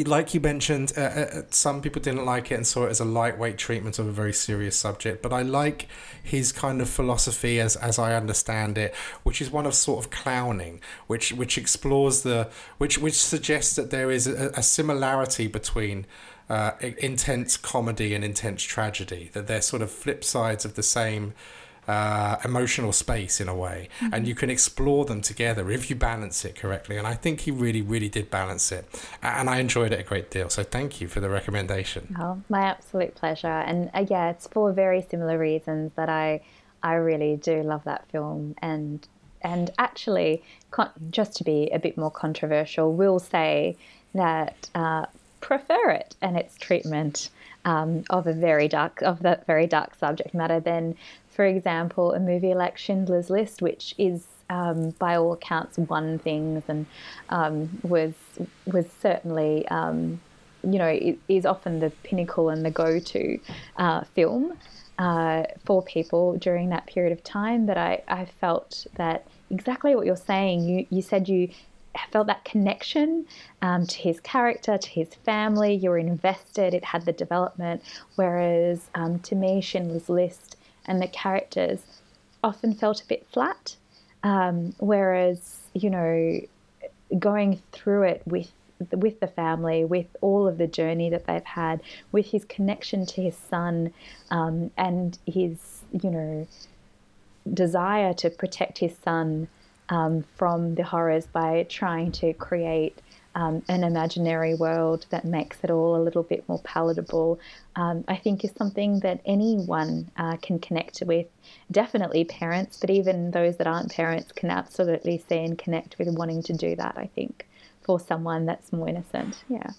like you mentioned, uh, uh, some people didn't like it and saw it as a lightweight treatment of a very serious subject. But I like his kind of philosophy, as as I understand it, which is one of sort of clowning, which which explores the which which suggests that there is a, a similarity between uh, intense comedy and intense tragedy. That they're sort of flip sides of the same uh, emotional space in a way, mm-hmm. and you can explore them together if you balance it correctly. And I think he really, really did balance it, and I enjoyed it a great deal. So thank you for the recommendation. Oh, my absolute pleasure. And uh, yeah, it's for very similar reasons that I I really do love that film and. And actually, just to be a bit more controversial, we'll say that uh, prefer it and its treatment um, of a very dark of that very dark subject matter than, for example, a movie like Schindler's List, which is um, by all accounts won things and um, was was certainly um, you know is often the pinnacle and the go-to uh, film uh, for people during that period of time. But I, I felt that exactly what you're saying. You you said you felt that connection um, to his character, to his family. You were invested, it had the development. Whereas um, to me, Schindler's List and the characters often felt a bit flat. Um, whereas, you know, going through it with with the family, with all of the journey that they've had, with his connection to his son, um, and his, you know, desire to protect his son um, from the horrors by trying to create um, an imaginary world that makes it all a little bit more palatable, um, I think is something that anyone uh, can connect with. Definitely parents, but even those that aren't parents can absolutely see and connect with wanting to do that, I think, for someone that's more innocent. Yeah.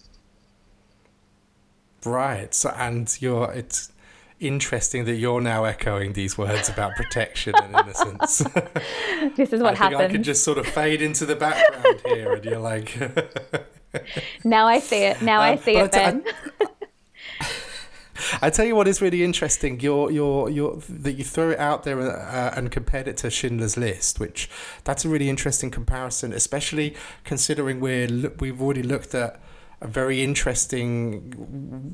Right. So, and you're, it's, interesting that you're now echoing these words about protection and innocence. this is what I happens. I could just sort of fade into the background here, and you're like. now I see it. Now um, I see it, Ben. I, I tell you what is really interesting. Your your your that you throw it out there uh, and compared it to Schindler's List, which that's a really interesting comparison, especially considering we're we've already looked at a very interesting,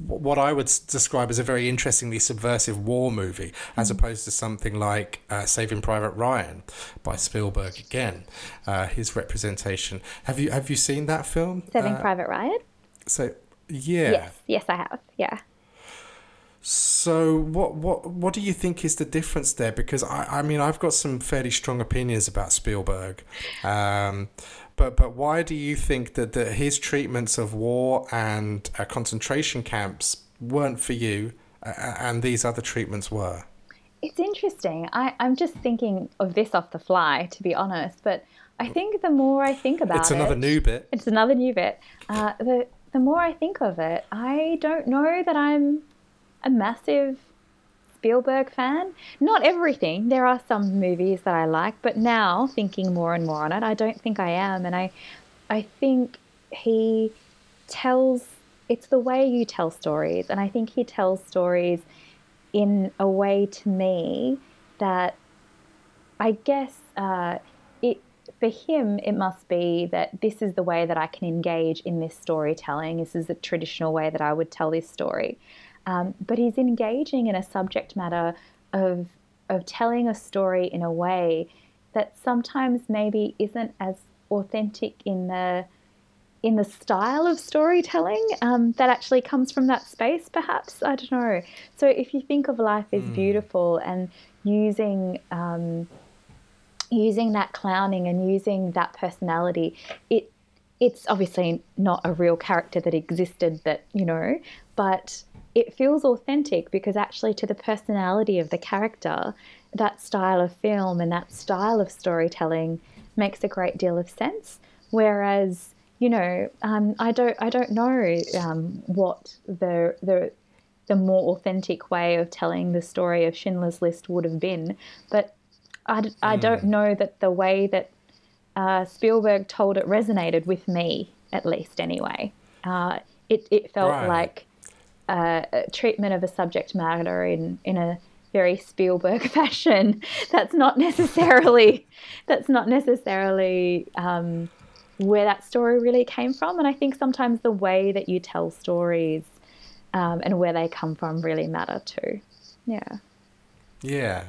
what I would describe as a very interestingly subversive war movie, as mm. opposed to something like uh, Saving Private Ryan by Spielberg. Again, uh, his representation. Have you have you seen that film? Saving uh, Private Ryan. So yeah. Yes, yes, I have. Yeah. So what what what do you think is the difference there? Because I I mean I've got some fairly strong opinions about Spielberg. Um, but but why do you think that, that his treatments of war and uh, concentration camps weren't for you, uh, and these other treatments were? It's interesting. I, I'm just thinking of this off the fly, to be honest. But I think the more I think about it, it's another it, new bit. It's another new bit. Uh, the the more I think of it, I don't know that I'm a massive Spielberg fan. Not everything. There are some movies that I like, but now thinking more and more on it, I don't think I am. And I, I think he tells it's the way you tell stories. And I think he tells stories in a way to me that I guess uh, it for him it must be that this is the way that I can engage in this storytelling. This is the traditional way that I would tell this story. Um, but he's engaging in a subject matter of of telling a story in a way that sometimes maybe isn't as authentic in the in the style of storytelling um, that actually comes from that space, perhaps. I don't know. So if you think of life as mm. beautiful and using um, using that clowning and using that personality, it it's obviously not a real character that existed that you know, but it feels authentic because actually to the personality of the character, that style of film and that style of storytelling makes a great deal of sense. Whereas you know, um, I don't I don't know um, what the the the more authentic way of telling the story of Schindler's List would have been, but I, I mm. don't know that the way that uh, Spielberg told it resonated with me, at least anyway. Uh, it it felt right. like uh, treatment of a subject matter in in a very Spielberg fashion. That's not necessarily that's not necessarily um, where that story really came from. And I think sometimes the way that you tell stories um, and where they come from really matter too. Yeah. Yeah,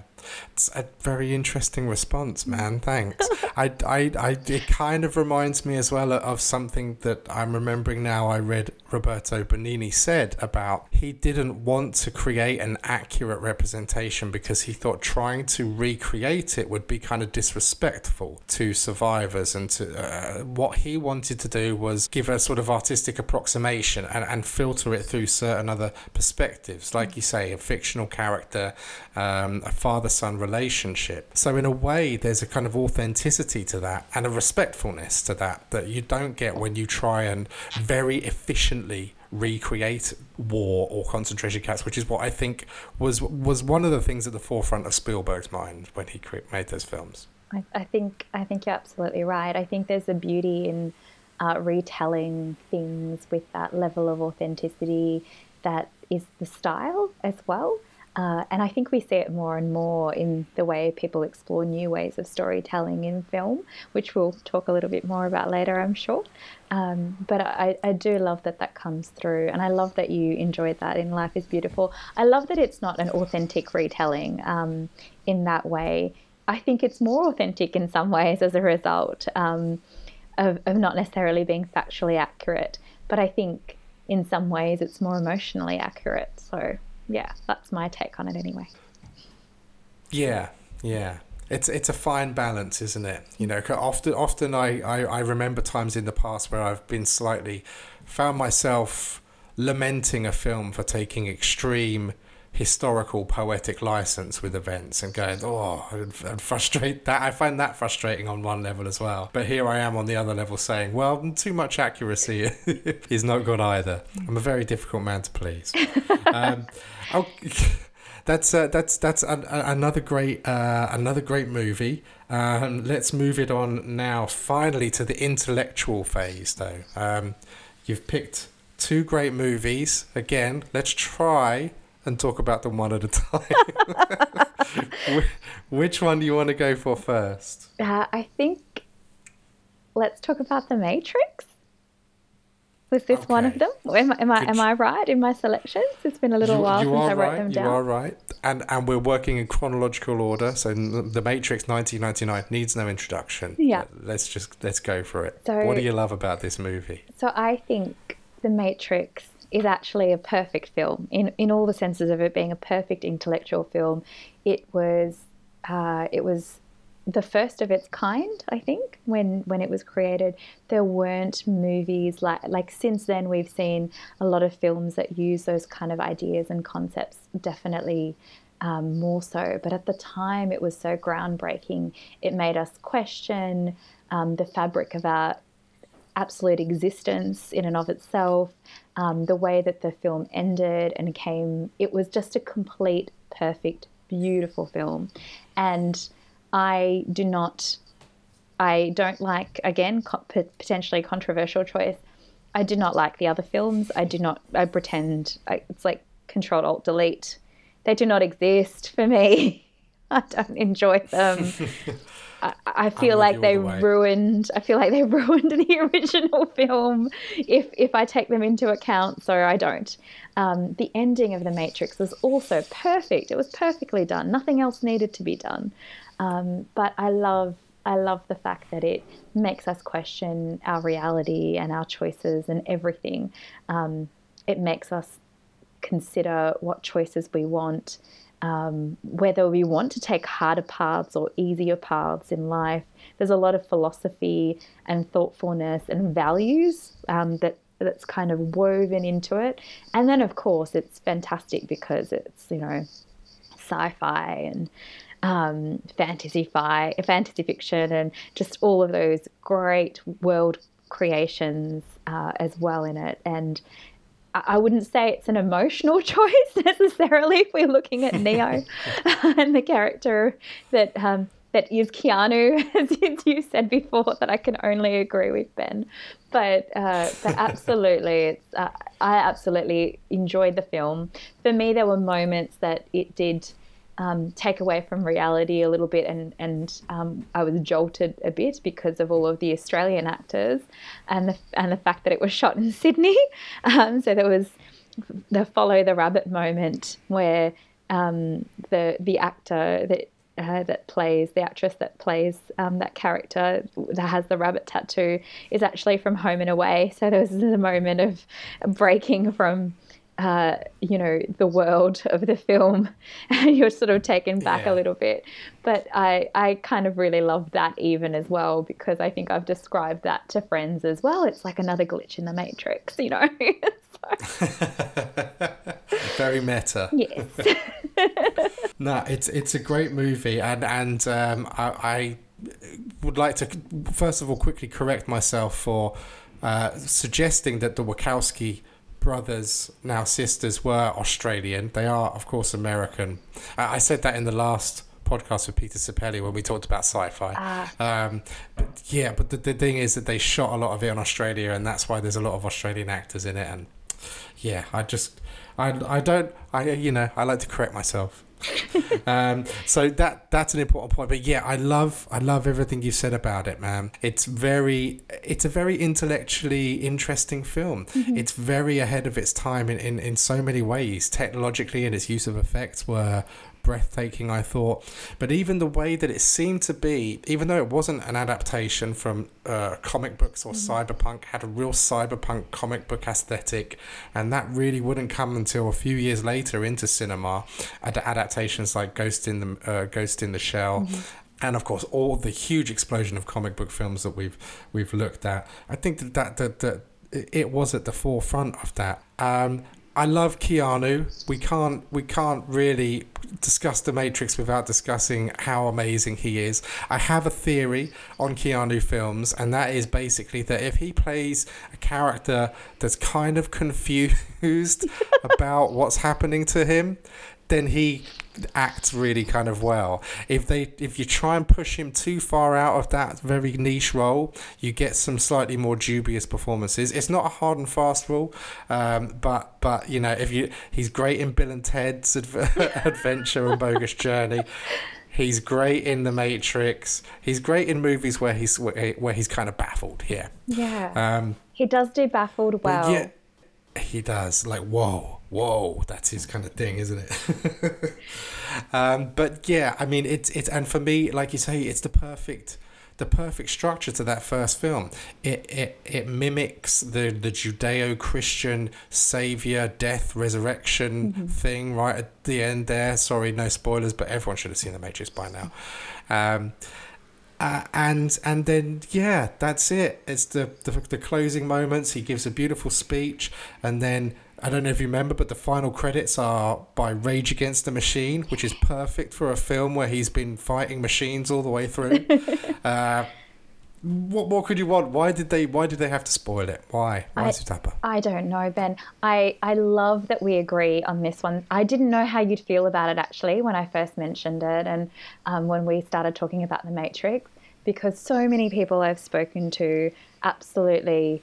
it's a very interesting response, man. Thanks. I, I, I, it kind of reminds me as well of something that I'm remembering now. I read Roberto Benigni said about he didn't want to create an accurate representation because he thought trying to recreate it would be kind of disrespectful to survivors. And to uh, what he wanted to do was give a sort of artistic approximation and, and filter it through certain other perspectives, like you say, a fictional character, um, a father son relationship. So, in a way, there's a kind of authenticity to that and a respectfulness to that that you don't get when you try and very efficiently recreate war or concentration camps, which is what I think was was one of the things at the forefront of Spielberg's mind when he made those films. I, I think I think you're absolutely right. I think there's a beauty in uh, retelling things with that level of authenticity that is the style as well. Uh, and I think we see it more and more in the way people explore new ways of storytelling in film, which we'll talk a little bit more about later, I'm sure. Um, but I, I, do love that that comes through, and I love that you enjoyed that in Life is Beautiful. I love that it's not an authentic retelling um, in that way. I think it's more authentic in some ways as a result um, of, of not necessarily being factually accurate, but I think in some ways it's more emotionally accurate. So yeah, that's my take on it anyway. Yeah, yeah. It's it's a fine balance, isn't it? You know, often often I, I, I remember times in the past where I've been slightly found myself lamenting a film for taking extreme historical poetic license with events and going oh and, and, frustrate that i find that frustrating on one level as well but here i am on the other level saying well too much accuracy is not good either i'm a very difficult man to please um, oh, that's uh, that's that's an, another great uh, another great movie. Um, let's move it on now. Finally, to the intellectual phase, though. Um, you've picked two great movies. Again, let's try and talk about them one at a time. Which one do you want to go for first? Uh, I think let's talk about The Matrix. Was this okay. one of them? Am, am I am I right in my selections? It's been a little you, while you since I wrote right, them down. You are right, and and we're working in chronological order. So The Matrix 1999 needs no introduction. Yeah, let's just let's go for it. So, what do you love about this movie? So I think The Matrix is actually a perfect film in in all the senses of it being a perfect intellectual film. It was uh, it was the first of its kind, I think, when when it was created. There weren't movies like like since then we've seen a lot of films that use those kind of ideas and concepts definitely um, more so. But at the time it was so groundbreaking. It made us question um, the fabric of our absolute existence in and of itself, um, the way that the film ended and came, it was just a complete, perfect, beautiful film. And I do not, I don't like, again, co- potentially controversial choice. I do not like the other films. I do not. I pretend I, it's like Control Alt Delete. They do not exist for me. I don't enjoy them. I, I feel like they the ruined. I feel like they ruined the original film if if I take them into account. So I don't. Um, the ending of The Matrix was also perfect. It was perfectly done. Nothing else needed to be done. Um, but I love I love the fact that it makes us question our reality and our choices and everything. Um, it makes us consider what choices we want, um, whether we want to take harder paths or easier paths in life. There's a lot of philosophy and thoughtfulness and values um, that that's kind of woven into it. And then, of course, it's fantastic because it's you know sci-fi and um, fantasy fi- fantasy fiction, and just all of those great world creations uh, as well in it. And I wouldn't say it's an emotional choice necessarily if we're looking at Neo and the character that um, that is Keanu, as you said before, that I can only agree with Ben. But uh, but absolutely, it's uh, I absolutely enjoyed the film. For me, there were moments that it did um, take away from reality a little bit, and and um, I was jolted a bit because of all of the Australian actors, and the and the fact that it was shot in Sydney. Um, so there was the follow the rabbit moment where um, the the actor that. Uh, that plays the actress that plays um, that character that has the rabbit tattoo is actually from Home and Away. So there was a moment of breaking from uh, you know, the world of the film, and you're sort of taken back yeah. a little bit. But I, I kind of really love that even as well because I think I've described that to friends as well. It's like another glitch in the matrix, you know. Very meta. Yes. no, it's it's a great movie, and and um, I, I would like to first of all quickly correct myself for uh, suggesting that the Wachowski brothers, now sisters, were Australian. They are, of course, American. I said that in the last podcast with Peter Sapelli when we talked about sci-fi. Ah. Um, but yeah, but the, the thing is that they shot a lot of it in Australia, and that's why there's a lot of Australian actors in it. And yeah, I just, I, I don't, I you know, I like to correct myself. um, so that that's an important point. But yeah, I love I love everything you said about it, man. It's very it's a very intellectually interesting film. Mm-hmm. It's very ahead of its time in, in, in so many ways. Technologically and its use of effects were breathtaking, I thought. But even the way that it seemed to be, even though it wasn't an adaptation from uh, comic books or mm. cyberpunk, had a real cyberpunk comic book aesthetic, and that really wouldn't come until a few years later into cinema. Ad- adaptations like Ghost in the uh, Ghost in the Shell. Mm-hmm and of course all the huge explosion of comic book films that we've we've looked at. I think that that that, that it was at the forefront of that. Um, I love Keanu. We can't we can't really discuss the Matrix without discussing how amazing he is. I have a theory on Keanu films, and that is basically that if he plays a character that's kind of confused about what's happening to him, then he acts really kind of well. If they if you try and push him too far out of that very niche role, you get some slightly more dubious performances. It's not a hard and fast rule, um, but but you know if you he's great in Bill and Ted's Adventure and Bogus Journey. He's great in The Matrix. He's great in movies where he's where he's kind of baffled. Yeah. Yeah. Um, he does do baffled well. Yeah, he does. Like whoa whoa, that's his kind of thing, isn't it? um, but yeah, I mean, it's it's and for me, like you say, it's the perfect the perfect structure to that first film. It it, it mimics the the Judeo Christian savior death resurrection mm-hmm. thing right at the end there. Sorry, no spoilers, but everyone should have seen the Matrix by now. Um, uh, and and then yeah, that's it. It's the, the the closing moments. He gives a beautiful speech, and then I don't know if you remember, but the final credits are by Rage Against the Machine, which is perfect for a film where he's been fighting machines all the way through. uh, what more could you want? Why did they? Why did they have to spoil it? Why? Why I, I don't know, Ben. I I love that we agree on this one. I didn't know how you'd feel about it actually when I first mentioned it, and um, when we started talking about the Matrix, because so many people I've spoken to absolutely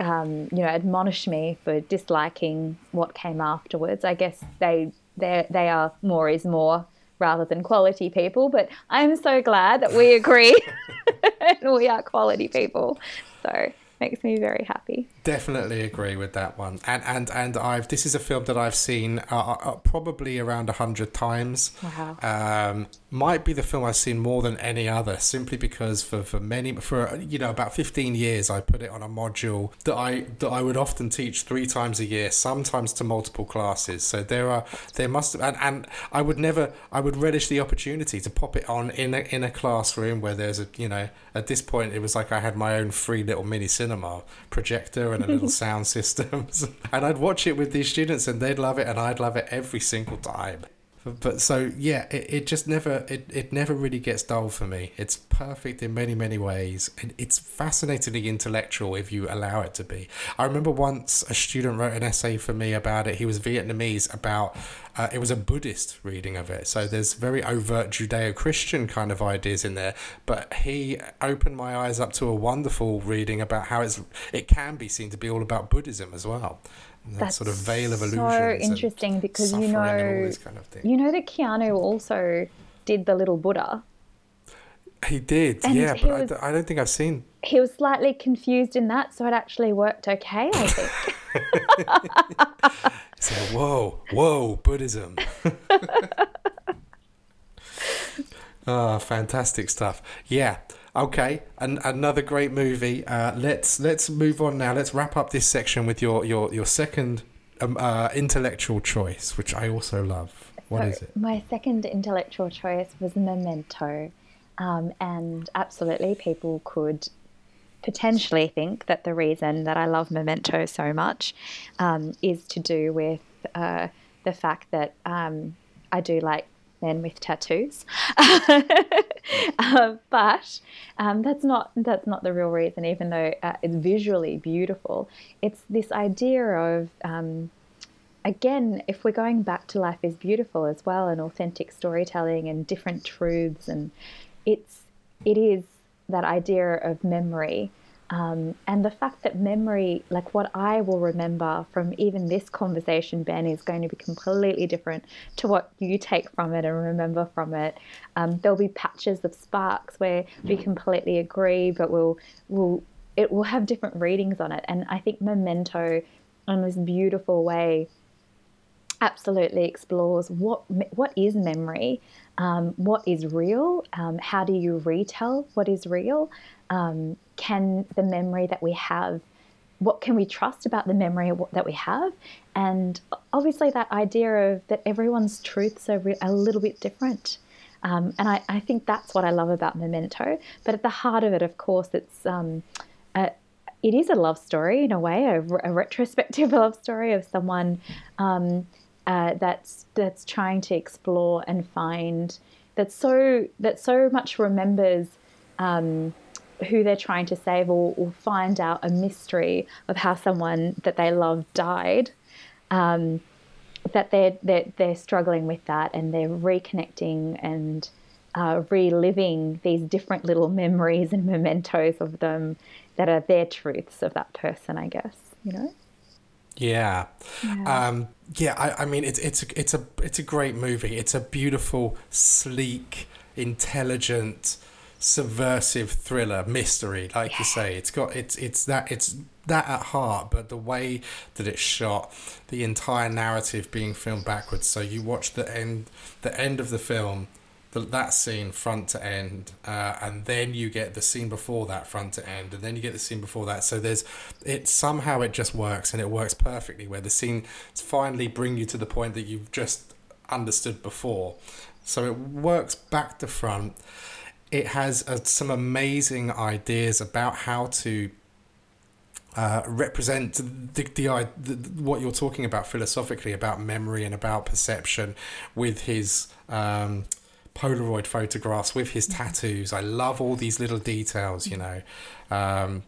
um, you know, admonish me for disliking what came afterwards. I guess they they they are more is more rather than quality people, but I'm so glad that we agree and we are quality people. So makes me very happy. Definitely agree with that one. And and and I've this is a film that I've seen uh, uh, uh probably around a hundred times. Wow. Um, might be the film I've seen more than any other, simply because for for many for you know about fifteen years I put it on a module that I that I would often teach three times a year, sometimes to multiple classes. So there are there must have, and, and I would never I would relish the opportunity to pop it on in a in a classroom where there's a you know at this point it was like I had my own free little mini cinema projector and a little sound systems. and I'd watch it with these students and they'd love it and I'd love it every single time but so yeah it, it just never it, it never really gets dull for me. It's perfect in many many ways and it's fascinatingly intellectual if you allow it to be. I remember once a student wrote an essay for me about it. He was vietnamese about uh, it was a buddhist reading of it. So there's very overt judeo-christian kind of ideas in there but he opened my eyes up to a wonderful reading about how it's it can be seen to be all about buddhism as well that sort of veil of illusion. So interesting because you know, kind of you know that Keanu also did the little Buddha. He did, and yeah, he but was, I, don't think I've seen. He was slightly confused in that, so it actually worked okay, I think. so, whoa, whoa, Buddhism. Ah, oh, fantastic stuff. Yeah, Okay, and another great movie. Uh, let's let's move on now. Let's wrap up this section with your your your second um, uh, intellectual choice, which I also love. What so is it? My second intellectual choice was Memento, um, and absolutely, people could potentially think that the reason that I love Memento so much um, is to do with uh, the fact that um, I do like men with tattoos. uh, but um, that's not that's not the real reason. Even though uh, it's visually beautiful, it's this idea of um, again, if we're going back to life is beautiful as well, and authentic storytelling and different truths, and it's it is that idea of memory um, and the fact that memory, like what I will remember from even this conversation, Ben, is going to be completely different to what you take from it and remember from it. Um, there'll be patches of sparks where we completely agree, but we'll, we'll, it will have different readings on it. And I think Memento, in this beautiful way, absolutely explores what what is memory, um, what is real, um, how do you retell what is real, um, can the memory that we have what can we trust about the memory that we have and obviously that idea of that everyone's truths are a little bit different um, and I, I, think that's what I love about Memento. But at the heart of it, of course, it's um, a, it is a love story in a way, a, a retrospective love story of someone um, uh, that's that's trying to explore and find that so that so much remembers um, who they're trying to save or, or, find out a mystery of how someone that they love died. Um, that they're, they're they're struggling with that and they're reconnecting and uh, reliving these different little memories and mementos of them that are their truths of that person, I guess. You know. Yeah, yeah. Um, yeah I, I mean, it's it's a, it's a it's a great movie. It's a beautiful, sleek, intelligent, subversive thriller mystery like yeah. you say. It's got it's it's that it's that at heart but the way that it's shot the entire narrative being filmed backwards. So you watch the end the end of the film the, that scene front to end uh, and then you get the scene before that front to end and then you get the scene before that. So there's it somehow it just works and it works perfectly where the scene finally bring you to the point that you've just understood before. So it works back to front it has uh, some amazing ideas about how to uh, represent the, the, the, what you're talking about philosophically about memory and about perception with his um, Polaroid photographs, with his tattoos. I love all these little details, you know. Um,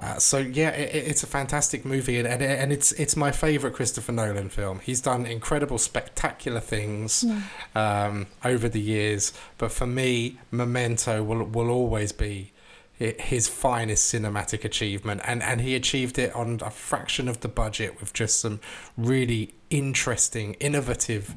uh, so yeah, it, it's a fantastic movie, and, and, and it's it's my favorite Christopher Nolan film. He's done incredible, spectacular things yeah. um, over the years, but for me, Memento will will always be his finest cinematic achievement and and he achieved it on a fraction of the budget with just some really interesting innovative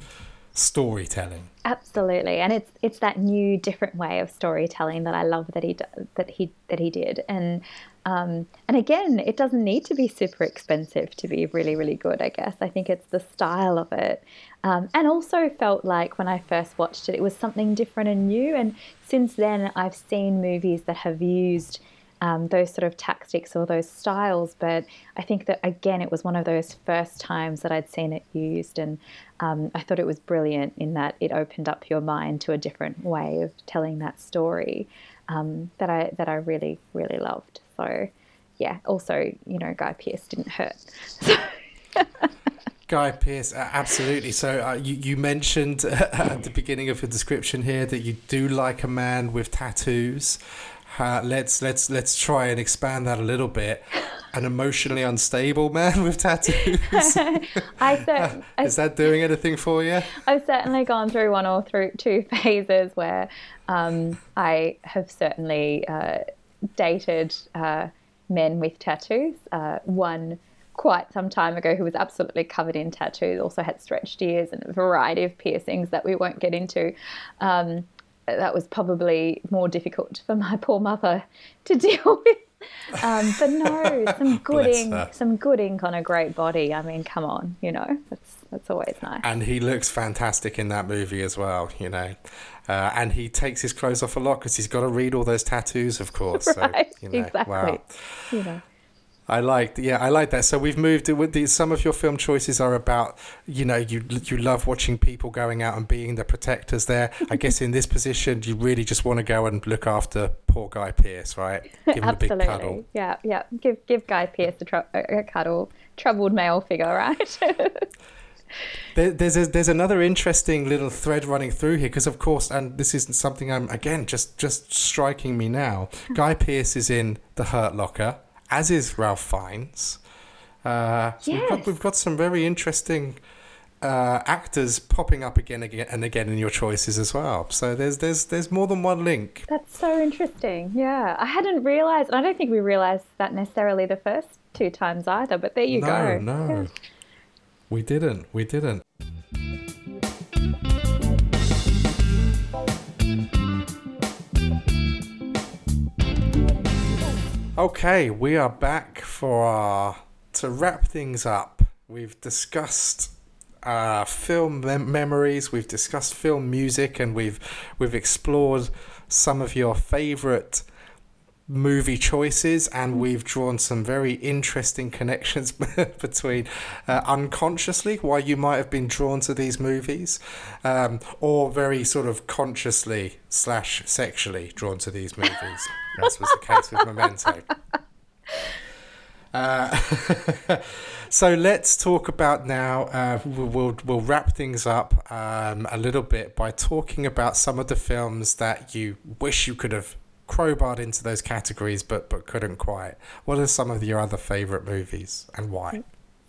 storytelling absolutely and it's it's that new different way of storytelling that I love that he that he that he did and um, and again it doesn't need to be super expensive to be really really good I guess I think it's the style of it um, and also felt like when I first watched it it was something different and new and since then I've seen movies that have used um, those sort of tactics or those styles. But I think that again, it was one of those first times that I'd seen it used, and um, I thought it was brilliant in that it opened up your mind to a different way of telling that story um, that I that I really really loved. So yeah, also you know Guy Pearce didn't hurt. Guy Pearce, absolutely. So uh, you you mentioned uh, at the beginning of your description here that you do like a man with tattoos. Uh, let's let's let's try and expand that a little bit. An emotionally unstable man with tattoos. I cer- is that doing anything for you? I've certainly gone through one or through two phases where um, I have certainly uh, dated uh, men with tattoos. Uh, one quite some time ago who was absolutely covered in tattoos, also had stretched ears and a variety of piercings that we won't get into. Um, that was probably more difficult for my poor mother to deal with. Um, but no, some good ink, some good ink on a great body. I mean, come on, you know, that's that's always nice. And he looks fantastic in that movie as well, you know. Uh, and he takes his clothes off a lot because he's got to read all those tattoos, of course. right, so, you know, exactly. Wow. You know. I liked, yeah, I like that. So we've moved it with these. Some of your film choices are about, you know, you you love watching people going out and being the protectors there. I guess in this position, you really just want to go and look after poor Guy Pearce, right? Give him Absolutely. a big cuddle. Yeah, yeah. Give give Guy Pearce a, tr- a cuddle. Troubled male figure, right? there, there's a, there's another interesting little thread running through here because of course, and this isn't something I'm again just just striking me now. Guy Pearce is in the Hurt Locker as is Ralph Fiennes. Uh, so yes. we've, got, we've got some very interesting uh, actors popping up again, again and again in your choices as well. So there's there's there's more than one link. That's so interesting. Yeah, I hadn't realised. And I don't think we realised that necessarily the first two times either. But there you no, go. No, no, yeah. We didn't. We didn't. Okay, we are back for our to wrap things up. We've discussed uh, film mem- memories, we've discussed film music, and we've we've explored some of your favourite movie choices and we've drawn some very interesting connections between uh, unconsciously why you might have been drawn to these movies um, or very sort of consciously slash sexually drawn to these movies as was the case with memento uh, so let's talk about now. Uh, we'll we'll wrap things up um, a little bit by talking about some of the films that you wish you could have crowbarred into those categories, but but couldn't quite. What are some of your other favorite movies and why?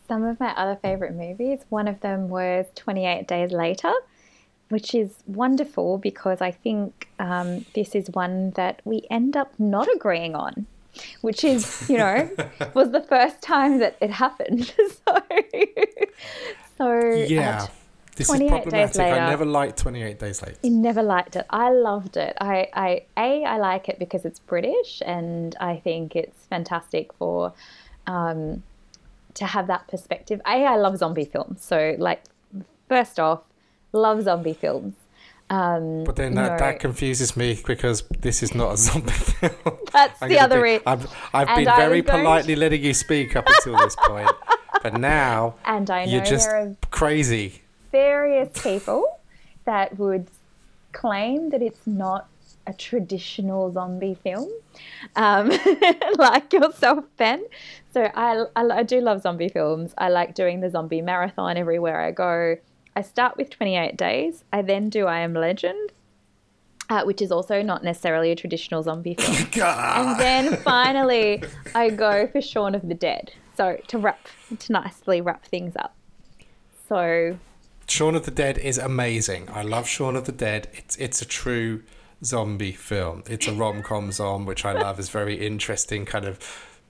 Some of my other favorite movies. One of them was Twenty Eight Days Later, which is wonderful because I think um, this is one that we end up not agreeing on. Which is, you know, was the first time that it happened. so, so yeah. This is problematic. Later, I never liked 28 Days Later. You never liked it. I loved it. I, I, A, I like it because it's British and I think it's fantastic for um, to have that perspective. A, I love zombie films. So, like, first off, love zombie films. Um, but then that, that confuses me because this is not a zombie film. That's the other reason. I've, I've been very politely to... letting you speak up until this point, but now and I know you're just crazy various people that would claim that it's not a traditional zombie film, um, like yourself, Ben. So I, I, I, do love zombie films. I like doing the zombie marathon everywhere I go. I start with 28 Days. I then do I Am Legend, uh, which is also not necessarily a traditional zombie film. and then finally, I go for Shaun of the Dead. So to wrap, to nicely wrap things up. So Shaun of the Dead is amazing. I love Shaun of the Dead. It's it's a true zombie film. It's a rom com zom, which I love. is very interesting, kind of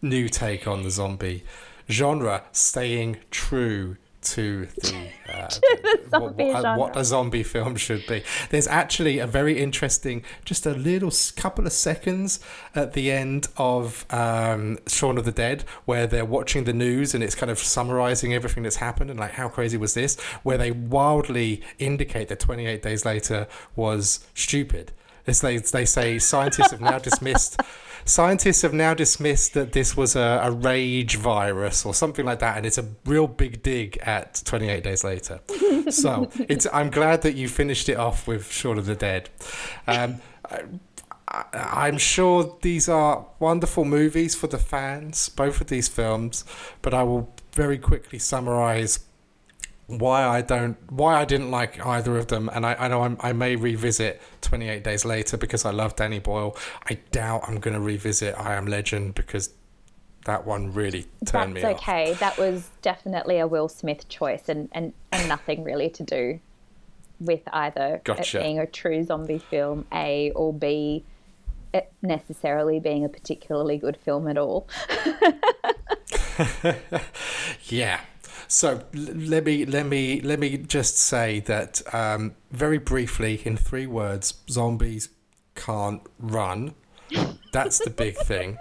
new take on the zombie genre, staying true to the, uh, the what, what, what, a zombie film should be. There's actually a very interesting, just a little couple of seconds at the end of um, Shaun of the Dead where they're watching the news and it's kind of summarizing everything that's happened and like how crazy was this, where they wildly indicate that 28 days later was stupid. It's they, they say scientists have now dismissed scientists have now dismissed that this was a, a, rage virus or something like that, and it's a real big dig at 28 Days Later. so it's I'm glad that you finished it off with Shaun of the Dead. Um, I, am sure these are wonderful movies for the fans, both of these films, but I will very quickly summarize why I don't, why I didn't like either of them, and I, I know I'm, i may revisit 28 Days Later because I love Danny Boyle. I doubt I'm going to revisit I Am Legend because that one really turned That's me That's okay. Off. That was definitely a Will Smith choice, and, and, and nothing really to do with either gotcha. it being a true zombie film, A, or B, it necessarily being a particularly good film at all. yeah, so let me let me let me just say that um, very briefly in three words: zombies can't run. That's the big thing.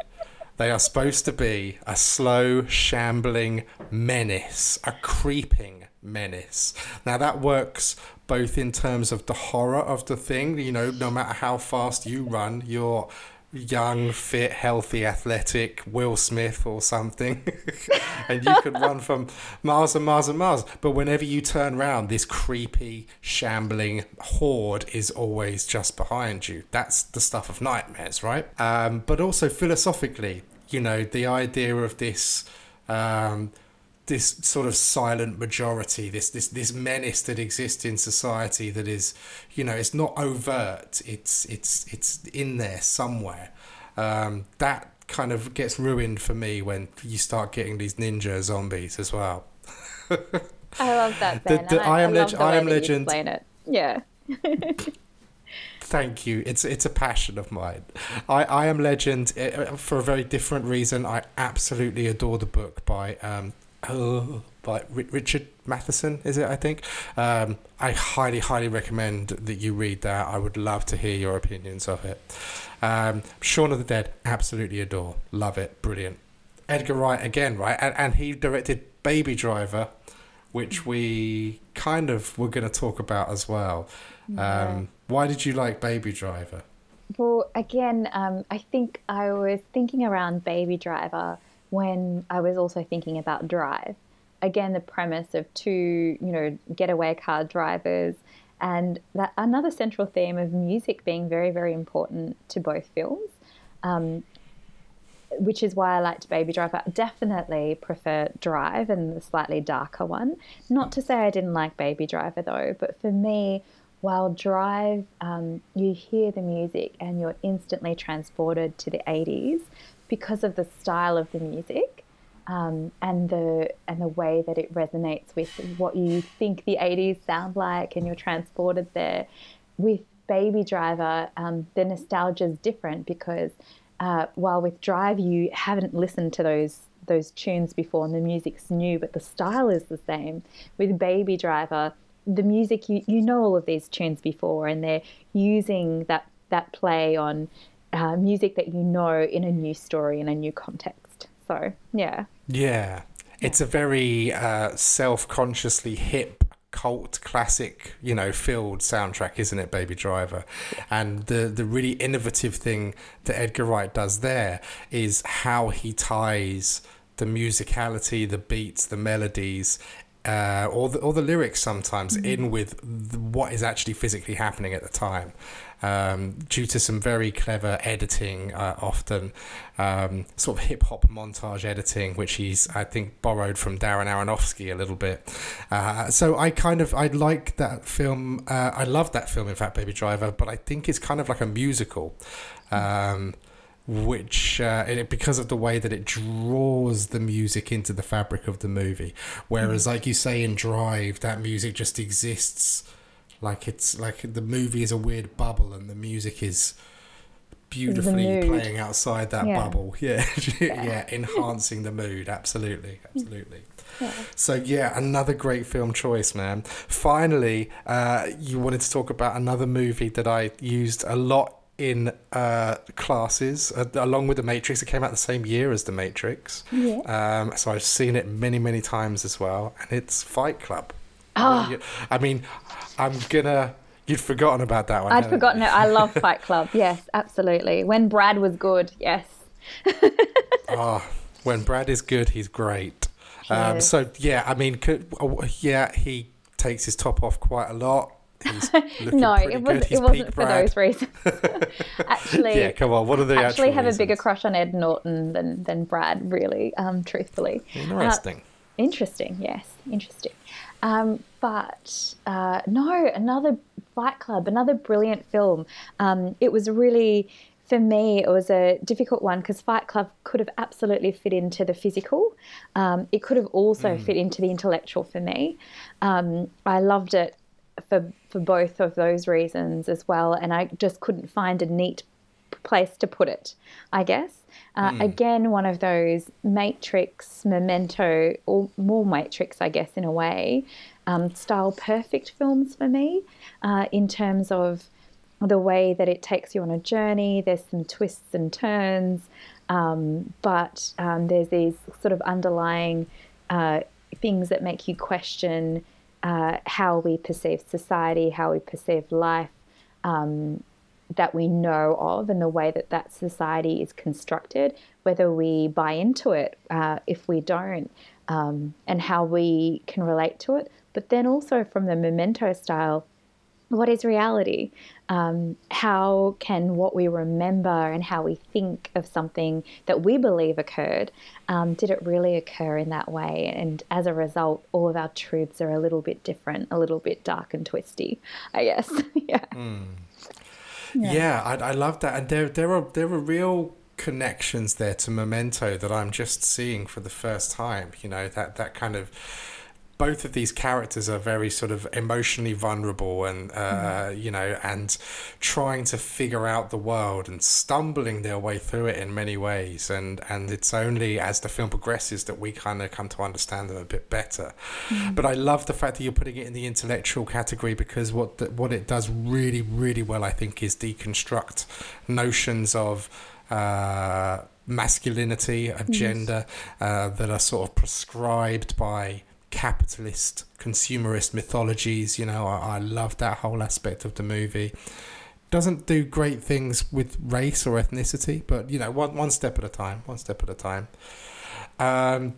They are supposed to be a slow, shambling menace, a creeping menace. Now that works both in terms of the horror of the thing. You know, no matter how fast you run, you're young, fit, healthy, athletic Will Smith or something, and you could run from miles and miles and miles. But whenever you turn around, this creepy, shambling horde is always just behind you. That's the stuff of nightmares, right? Um, but also philosophically, you know, the idea of this. Um, this sort of silent majority, this this this menace that exists in society that is, you know, it's not overt. It's it's it's in there somewhere. Um, that kind of gets ruined for me when you start getting these ninja zombies as well. I love that. Ben. The, the I, I, am, leg- I am legend. Explain it. Yeah. Thank you. It's it's a passion of mine. I, I am Legend uh, for a very different reason. I absolutely adore the book by um, oh, by Richard Matheson, is it? I think. Um, I highly, highly recommend that you read that. I would love to hear your opinions of it. Um, Shaun of the Dead, absolutely adore, love it, brilliant. Edgar Wright again, right? And, and he directed Baby Driver, which we kind of were going to talk about as well. Yeah. Um, why did you like Baby Driver? Well, again, um, I think I was thinking around Baby Driver when I was also thinking about Drive. Again, the premise of two, you know, getaway car drivers, and that another central theme of music being very, very important to both films. Um, which is why I liked Baby Driver. I definitely prefer Drive and the slightly darker one. Not to say I didn't like Baby Driver though, but for me, while Drive, um, you hear the music and you're instantly transported to the 80s because of the style of the music um, and the and the way that it resonates with what you think the 80s sound like and you're transported there. With baby driver um, the nostalgia is different because uh, while with drive you haven't listened to those those tunes before and the music's new but the style is the same with baby driver the music you, you know all of these tunes before and they're using that that play on uh, music that you know in a new story in a new context. So yeah. Yeah, it's a very uh, self-consciously hip cult classic, you know, filled soundtrack, isn't it, Baby Driver? And the the really innovative thing that Edgar Wright does there is how he ties the musicality, the beats, the melodies uh, or the or the lyrics sometimes mm-hmm. in with the, what is actually physically happening at the time, um, due to some very clever editing, uh, often um, sort of hip hop montage editing, which he's I think borrowed from Darren Aronofsky a little bit. Uh, so I kind of I like that film. Uh, I love that film, in fact, Baby Driver, but I think it's kind of like a musical. Um, which uh, it, because of the way that it draws the music into the fabric of the movie. Whereas, mm. like you say in Drive, that music just exists like it's like the movie is a weird bubble and the music is beautifully playing outside that Yeah. bubble. Yeah. yeah, Yeah. enhancing the mood. Absolutely, absolutely. Yeah. So yeah, another great film choice, man. Finally, uh, you wanted to talk about another movie that I used a lot in uh, classes, uh, along with The Matrix. It came out the same year as The Matrix, Yeah. um, so I've seen it many, many times as well, and it's Fight Club. Oh, I mean, I'm gonna. You'd forgotten about that one. I'd forgotten it. I love Fight Club. Yes, absolutely. When Brad was good, yes. Oh, when Brad is good, he's great. Um, Yes. so yeah, I mean, could, oh, yeah, he takes his top off quite a lot. No, it was He's it wasn't for Brad. those reasons. actually, Yeah, come on. What are the actually actual have a bigger crush on Ed Norton than than Brad. Really, um, truthfully. Interesting. Interesting, yes, interesting. Um, but uh, no, another Fight Club, another brilliant film. Um, it was really, for me, it was a difficult one because Fight Club could have absolutely fit into the physical. Um, it could have also fit into the intellectual for me. Um, I loved it for for both of those reasons as well, and I just couldn't find a neat place to put it, I guess. Uh, Again, one of those Matrix, Memento, or more Matrix, I guess, in a way, um, style perfect films for me uh, in terms of the way that it takes you on a journey. There's some twists and turns, um, but um, there's these sort of underlying uh, things that make you question uh, how we perceive society, how we perceive life, um, that we know of, and the way that that society is constructed, whether we buy into it, uh, if we don't, um, and how we can relate to it. But then also from the memento style, what is reality? Um, how can what we remember and how we think of something that we believe occurred, um, did it really occur in that way? And as a result, all of our truths are a little bit different, a little bit dark and twisty, I guess. yeah. Yeah, I, I love that, and there there are there are real connections there to Memento that I'm just seeing for the first time. You know that that kind of both of these characters are very sort of emotionally vulnerable and uh, you know and trying to figure out the world and stumbling their way through it in many ways. And and it's only as the film progresses that we kind of come to understand them a bit better. But I love the fact that you're putting it in the intellectual category because what the, what it does really really well I think is deconstruct notions of uh, masculinity of gender uh, that are sort of prescribed by capitalist consumerist mythologies you know I, I love that whole aspect of the movie doesn't do great things with race or ethnicity but you know one, one step at a time one step at a time um,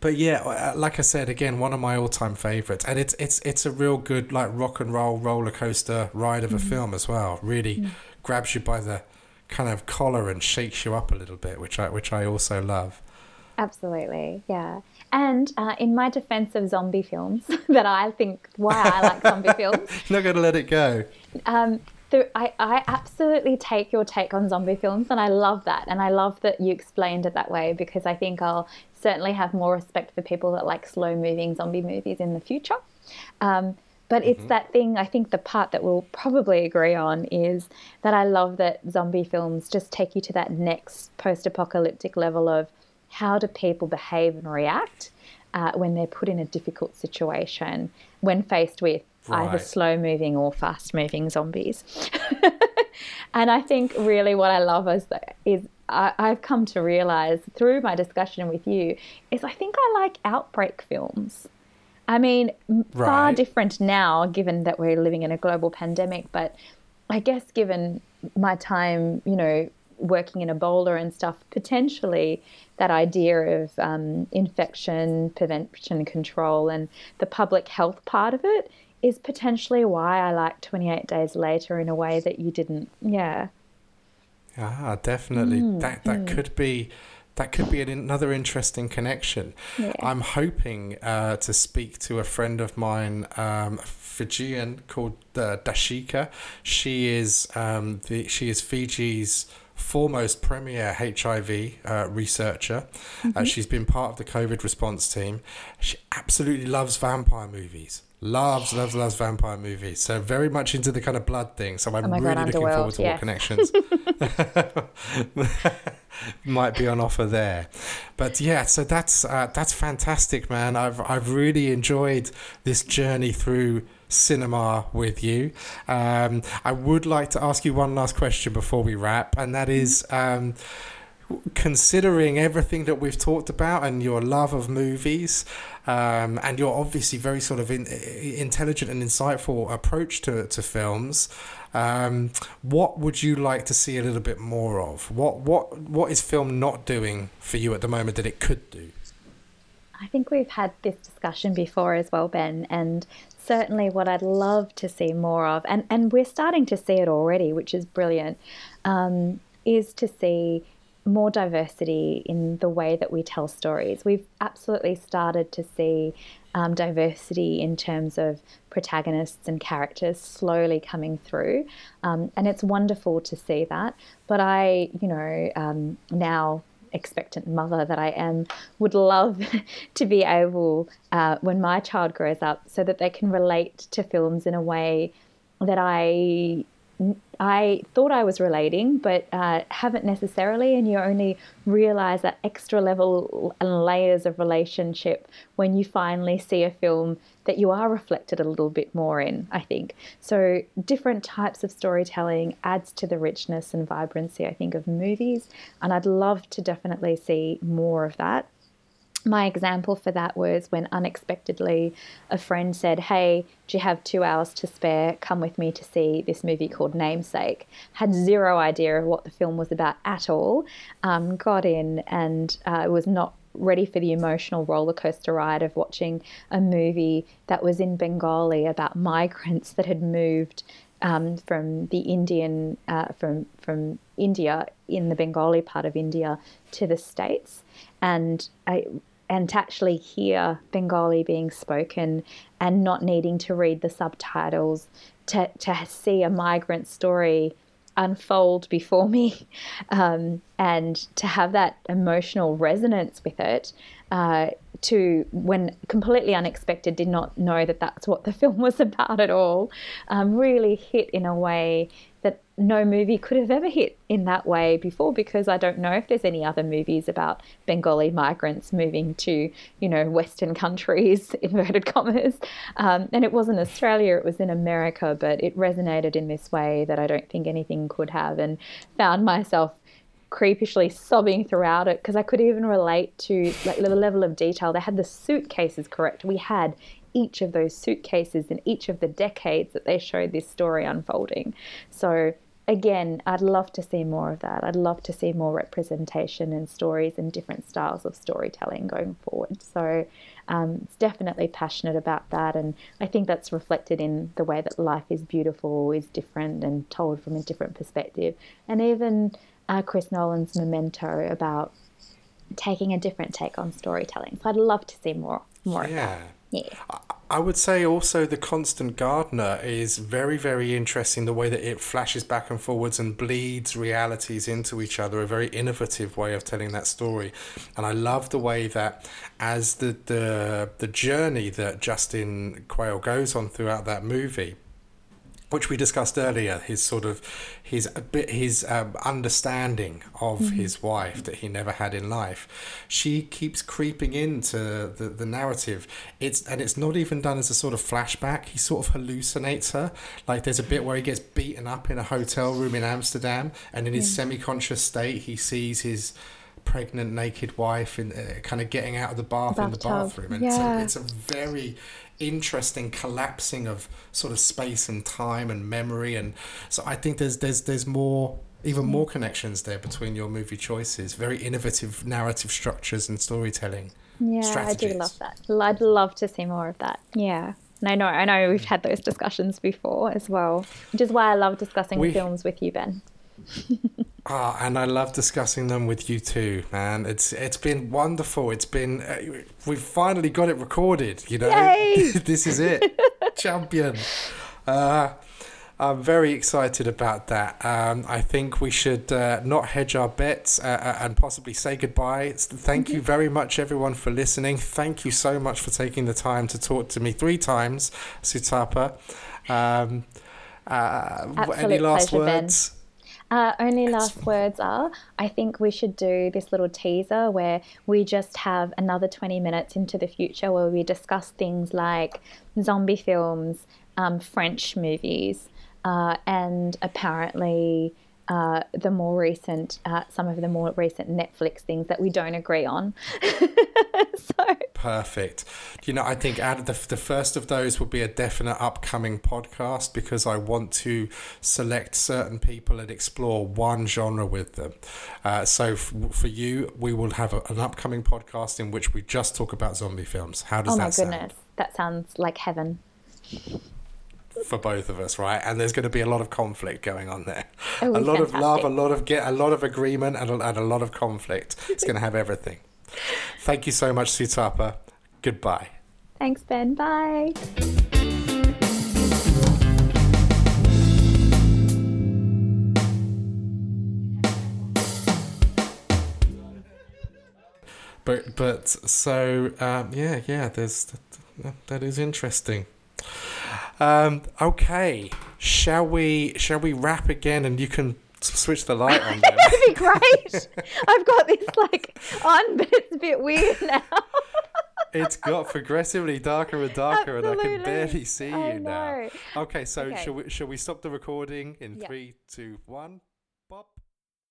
but yeah, like I said again, one of my all-time favorites, and it's it's it's a real good like rock and roll roller coaster ride of a film as well. Really grabs you by the kind of collar and shakes you up a little bit, which I which I also love. Absolutely, yeah. And uh, in my defense of zombie films, that I think why I like zombie films, Not gonna let it go. um, the, I, I absolutely take your take on zombie films, and I love that. And I love that you explained it that way because I think I'll certainly have more respect for people that like slow moving zombie movies in the future. Um, but it's that thing, I think the part that we'll probably agree on is that I love that zombie films just take you to that next post apocalyptic level of how do people behave and react uh, when they're put in a difficult situation when faced with either slow moving or fast moving zombies. and I think really what I love is that is I, I've come to realize through my discussion with you is I think I like outbreak films. I mean, m- far different now, given that we're living in a global pandemic. But I guess, given my time, you know, working in Ebola and stuff, potentially that idea of um, infection prevention control and the public health part of it is potentially why I like 28 Days Later in a way that you didn't. Yeah. Ah, definitely. that that could be that could be an, another interesting connection. Yeah. I'm hoping uh, to speak to a friend of mine, um, Fijian called uh, Dashika. She is um, the she is Fiji's foremost premier HIV uh, researcher. Mm-hmm. Uh, she's been part of the COVID response team. She absolutely loves vampire movies. Loves, loves, loves vampire movies. So very much into the kind of blood thing. So I'm oh really God, looking forward to yes. what connections might be on offer there. But yeah, so that's uh, that's fantastic, man. I've I've really enjoyed this journey through cinema with you. Um, I would like to ask you one last question before we wrap, and that is. Um, considering everything that we've talked about and your love of movies um, and your obviously very sort of in, intelligent and insightful approach to, to films um, what would you like to see a little bit more of what what what is film not doing for you at the moment that it could do I think we've had this discussion before as well, Ben, and certainly what I'd love to see more of, and, and we're starting to see it already, which is brilliant, um, is to see more diversity in the way that we tell stories. We've absolutely started to see um, diversity in terms of protagonists and characters slowly coming through, um, and it's wonderful to see that. But I, you know, um, now expectant mother that I am, would love to be able, uh, when my child grows up, so that they can relate to films in a way that I I thought I was relating, but uh, haven't necessarily. And you only realize that extra level and layers of relationship when you finally see a film that you are reflected a little bit more in, I think. So, different types of storytelling adds to the richness and vibrancy, I think, of movies. And I'd love to definitely see more of that my example for that was when unexpectedly a friend said, Hey, do you have two hours to spare? Come with me to see this movie called Namesake. Had zero idea of what the film was about at all. Um, got in and uh, was not ready for the emotional roller coaster ride of watching a movie that was in Bengali about migrants that had moved um, from the Indian uh, from from India in the Bengali part of India to the states, and I and to actually hear Bengali being spoken and not needing to read the subtitles, to, to see a migrant story unfold before me, um, and to have that emotional resonance with it. Uh, to when completely unexpected, did not know that that's what the film was about at all. Um, really hit in a way that no movie could have ever hit in that way before because I don't know if there's any other movies about Bengali migrants moving to, you know, Western countries, inverted commas. Um, and it wasn't Australia, it was in America, but it resonated in this way that I don't think anything could have and found myself creepishly sobbing throughout it because I could even relate to like the level of detail. They had the suitcases correct. We had each of those suitcases in each of the decades that they showed this story unfolding. So, again, I'd love to see more of that. I'd love to see more representation and stories and different styles of storytelling going forward. So, um, it's definitely passionate about that, and I think that's reflected in the way that life is beautiful, is different, and told from a different perspective. And even uh, Chris Nolan's Memento about taking a different take on storytelling. So I'd love to see more more yeah. of that. Yeah. I would say also the Constant Gardener is very, very interesting. The way that it flashes back and forwards and bleeds realities into each other, a very innovative way of telling that story. And I love the way that as the the the journey that Justin Quayle goes on throughout that movie which we discussed earlier, his sort of his his um, understanding of mm-hmm. his wife that he never had in life, she keeps creeping into the, the narrative. It's and it's not even done as a sort of flashback. He sort of hallucinates her. Like there's a bit where he gets beaten up in a hotel room in Amsterdam, and in his yeah. semi-conscious state, he sees his pregnant naked wife in uh, kind of getting out of the bath Bathtub. in the bathroom and yeah. a, it's a very interesting collapsing of sort of space and time and memory and so I think there's there's there's more even more mm. connections there between your movie choices. Very innovative narrative structures and storytelling yeah strategies. I do love that. I'd love to see more of that. Yeah. And I know I know we've had those discussions before as well which is why I love discussing we, films with you Ben Ah, and I love discussing them with you too, man. It's it's been wonderful. It's been uh, we've finally got it recorded. You know, this is it, champion. Uh, I'm very excited about that. Um, I think we should uh, not hedge our bets uh, uh and possibly say goodbye. Thank you very much, everyone, for listening. Thank you so much for taking the time to talk to me three times, Sutapa. Um, uh, any last pleasure, words? Ben. Uh, only last words are I think we should do this little teaser where we just have another 20 minutes into the future where we discuss things like zombie films, um, French movies, uh, and apparently uh, the more recent, uh, some of the more recent Netflix things that we don't agree on. so perfect. You know, I think out of the the first of those will be a definite upcoming podcast because I want to select certain people and explore one genre with them. Uh, so f- for you, we will have a, an upcoming podcast in which we just talk about zombie films. How does oh that sound? Oh my goodness, that sounds like heaven for both of us, right? And there's going to be a lot of conflict going on there. Oh, a lot fantastic. of love, a lot of get, a lot of agreement, and a, and a lot of conflict. It's going to have everything. Thank you so much, Sutapa. Goodbye. Thanks, Ben. Bye. But but so um, yeah yeah there's that, that is interesting. Um, okay, shall we shall we wrap again and you can switch the light on? That'd be great. I've got this like on, but it's a bit weird now. it's got progressively darker and darker, Absolutely. and I can barely see I you now. Okay, so Okay. shall we shall we stop the recording in Yeah. three, two, one?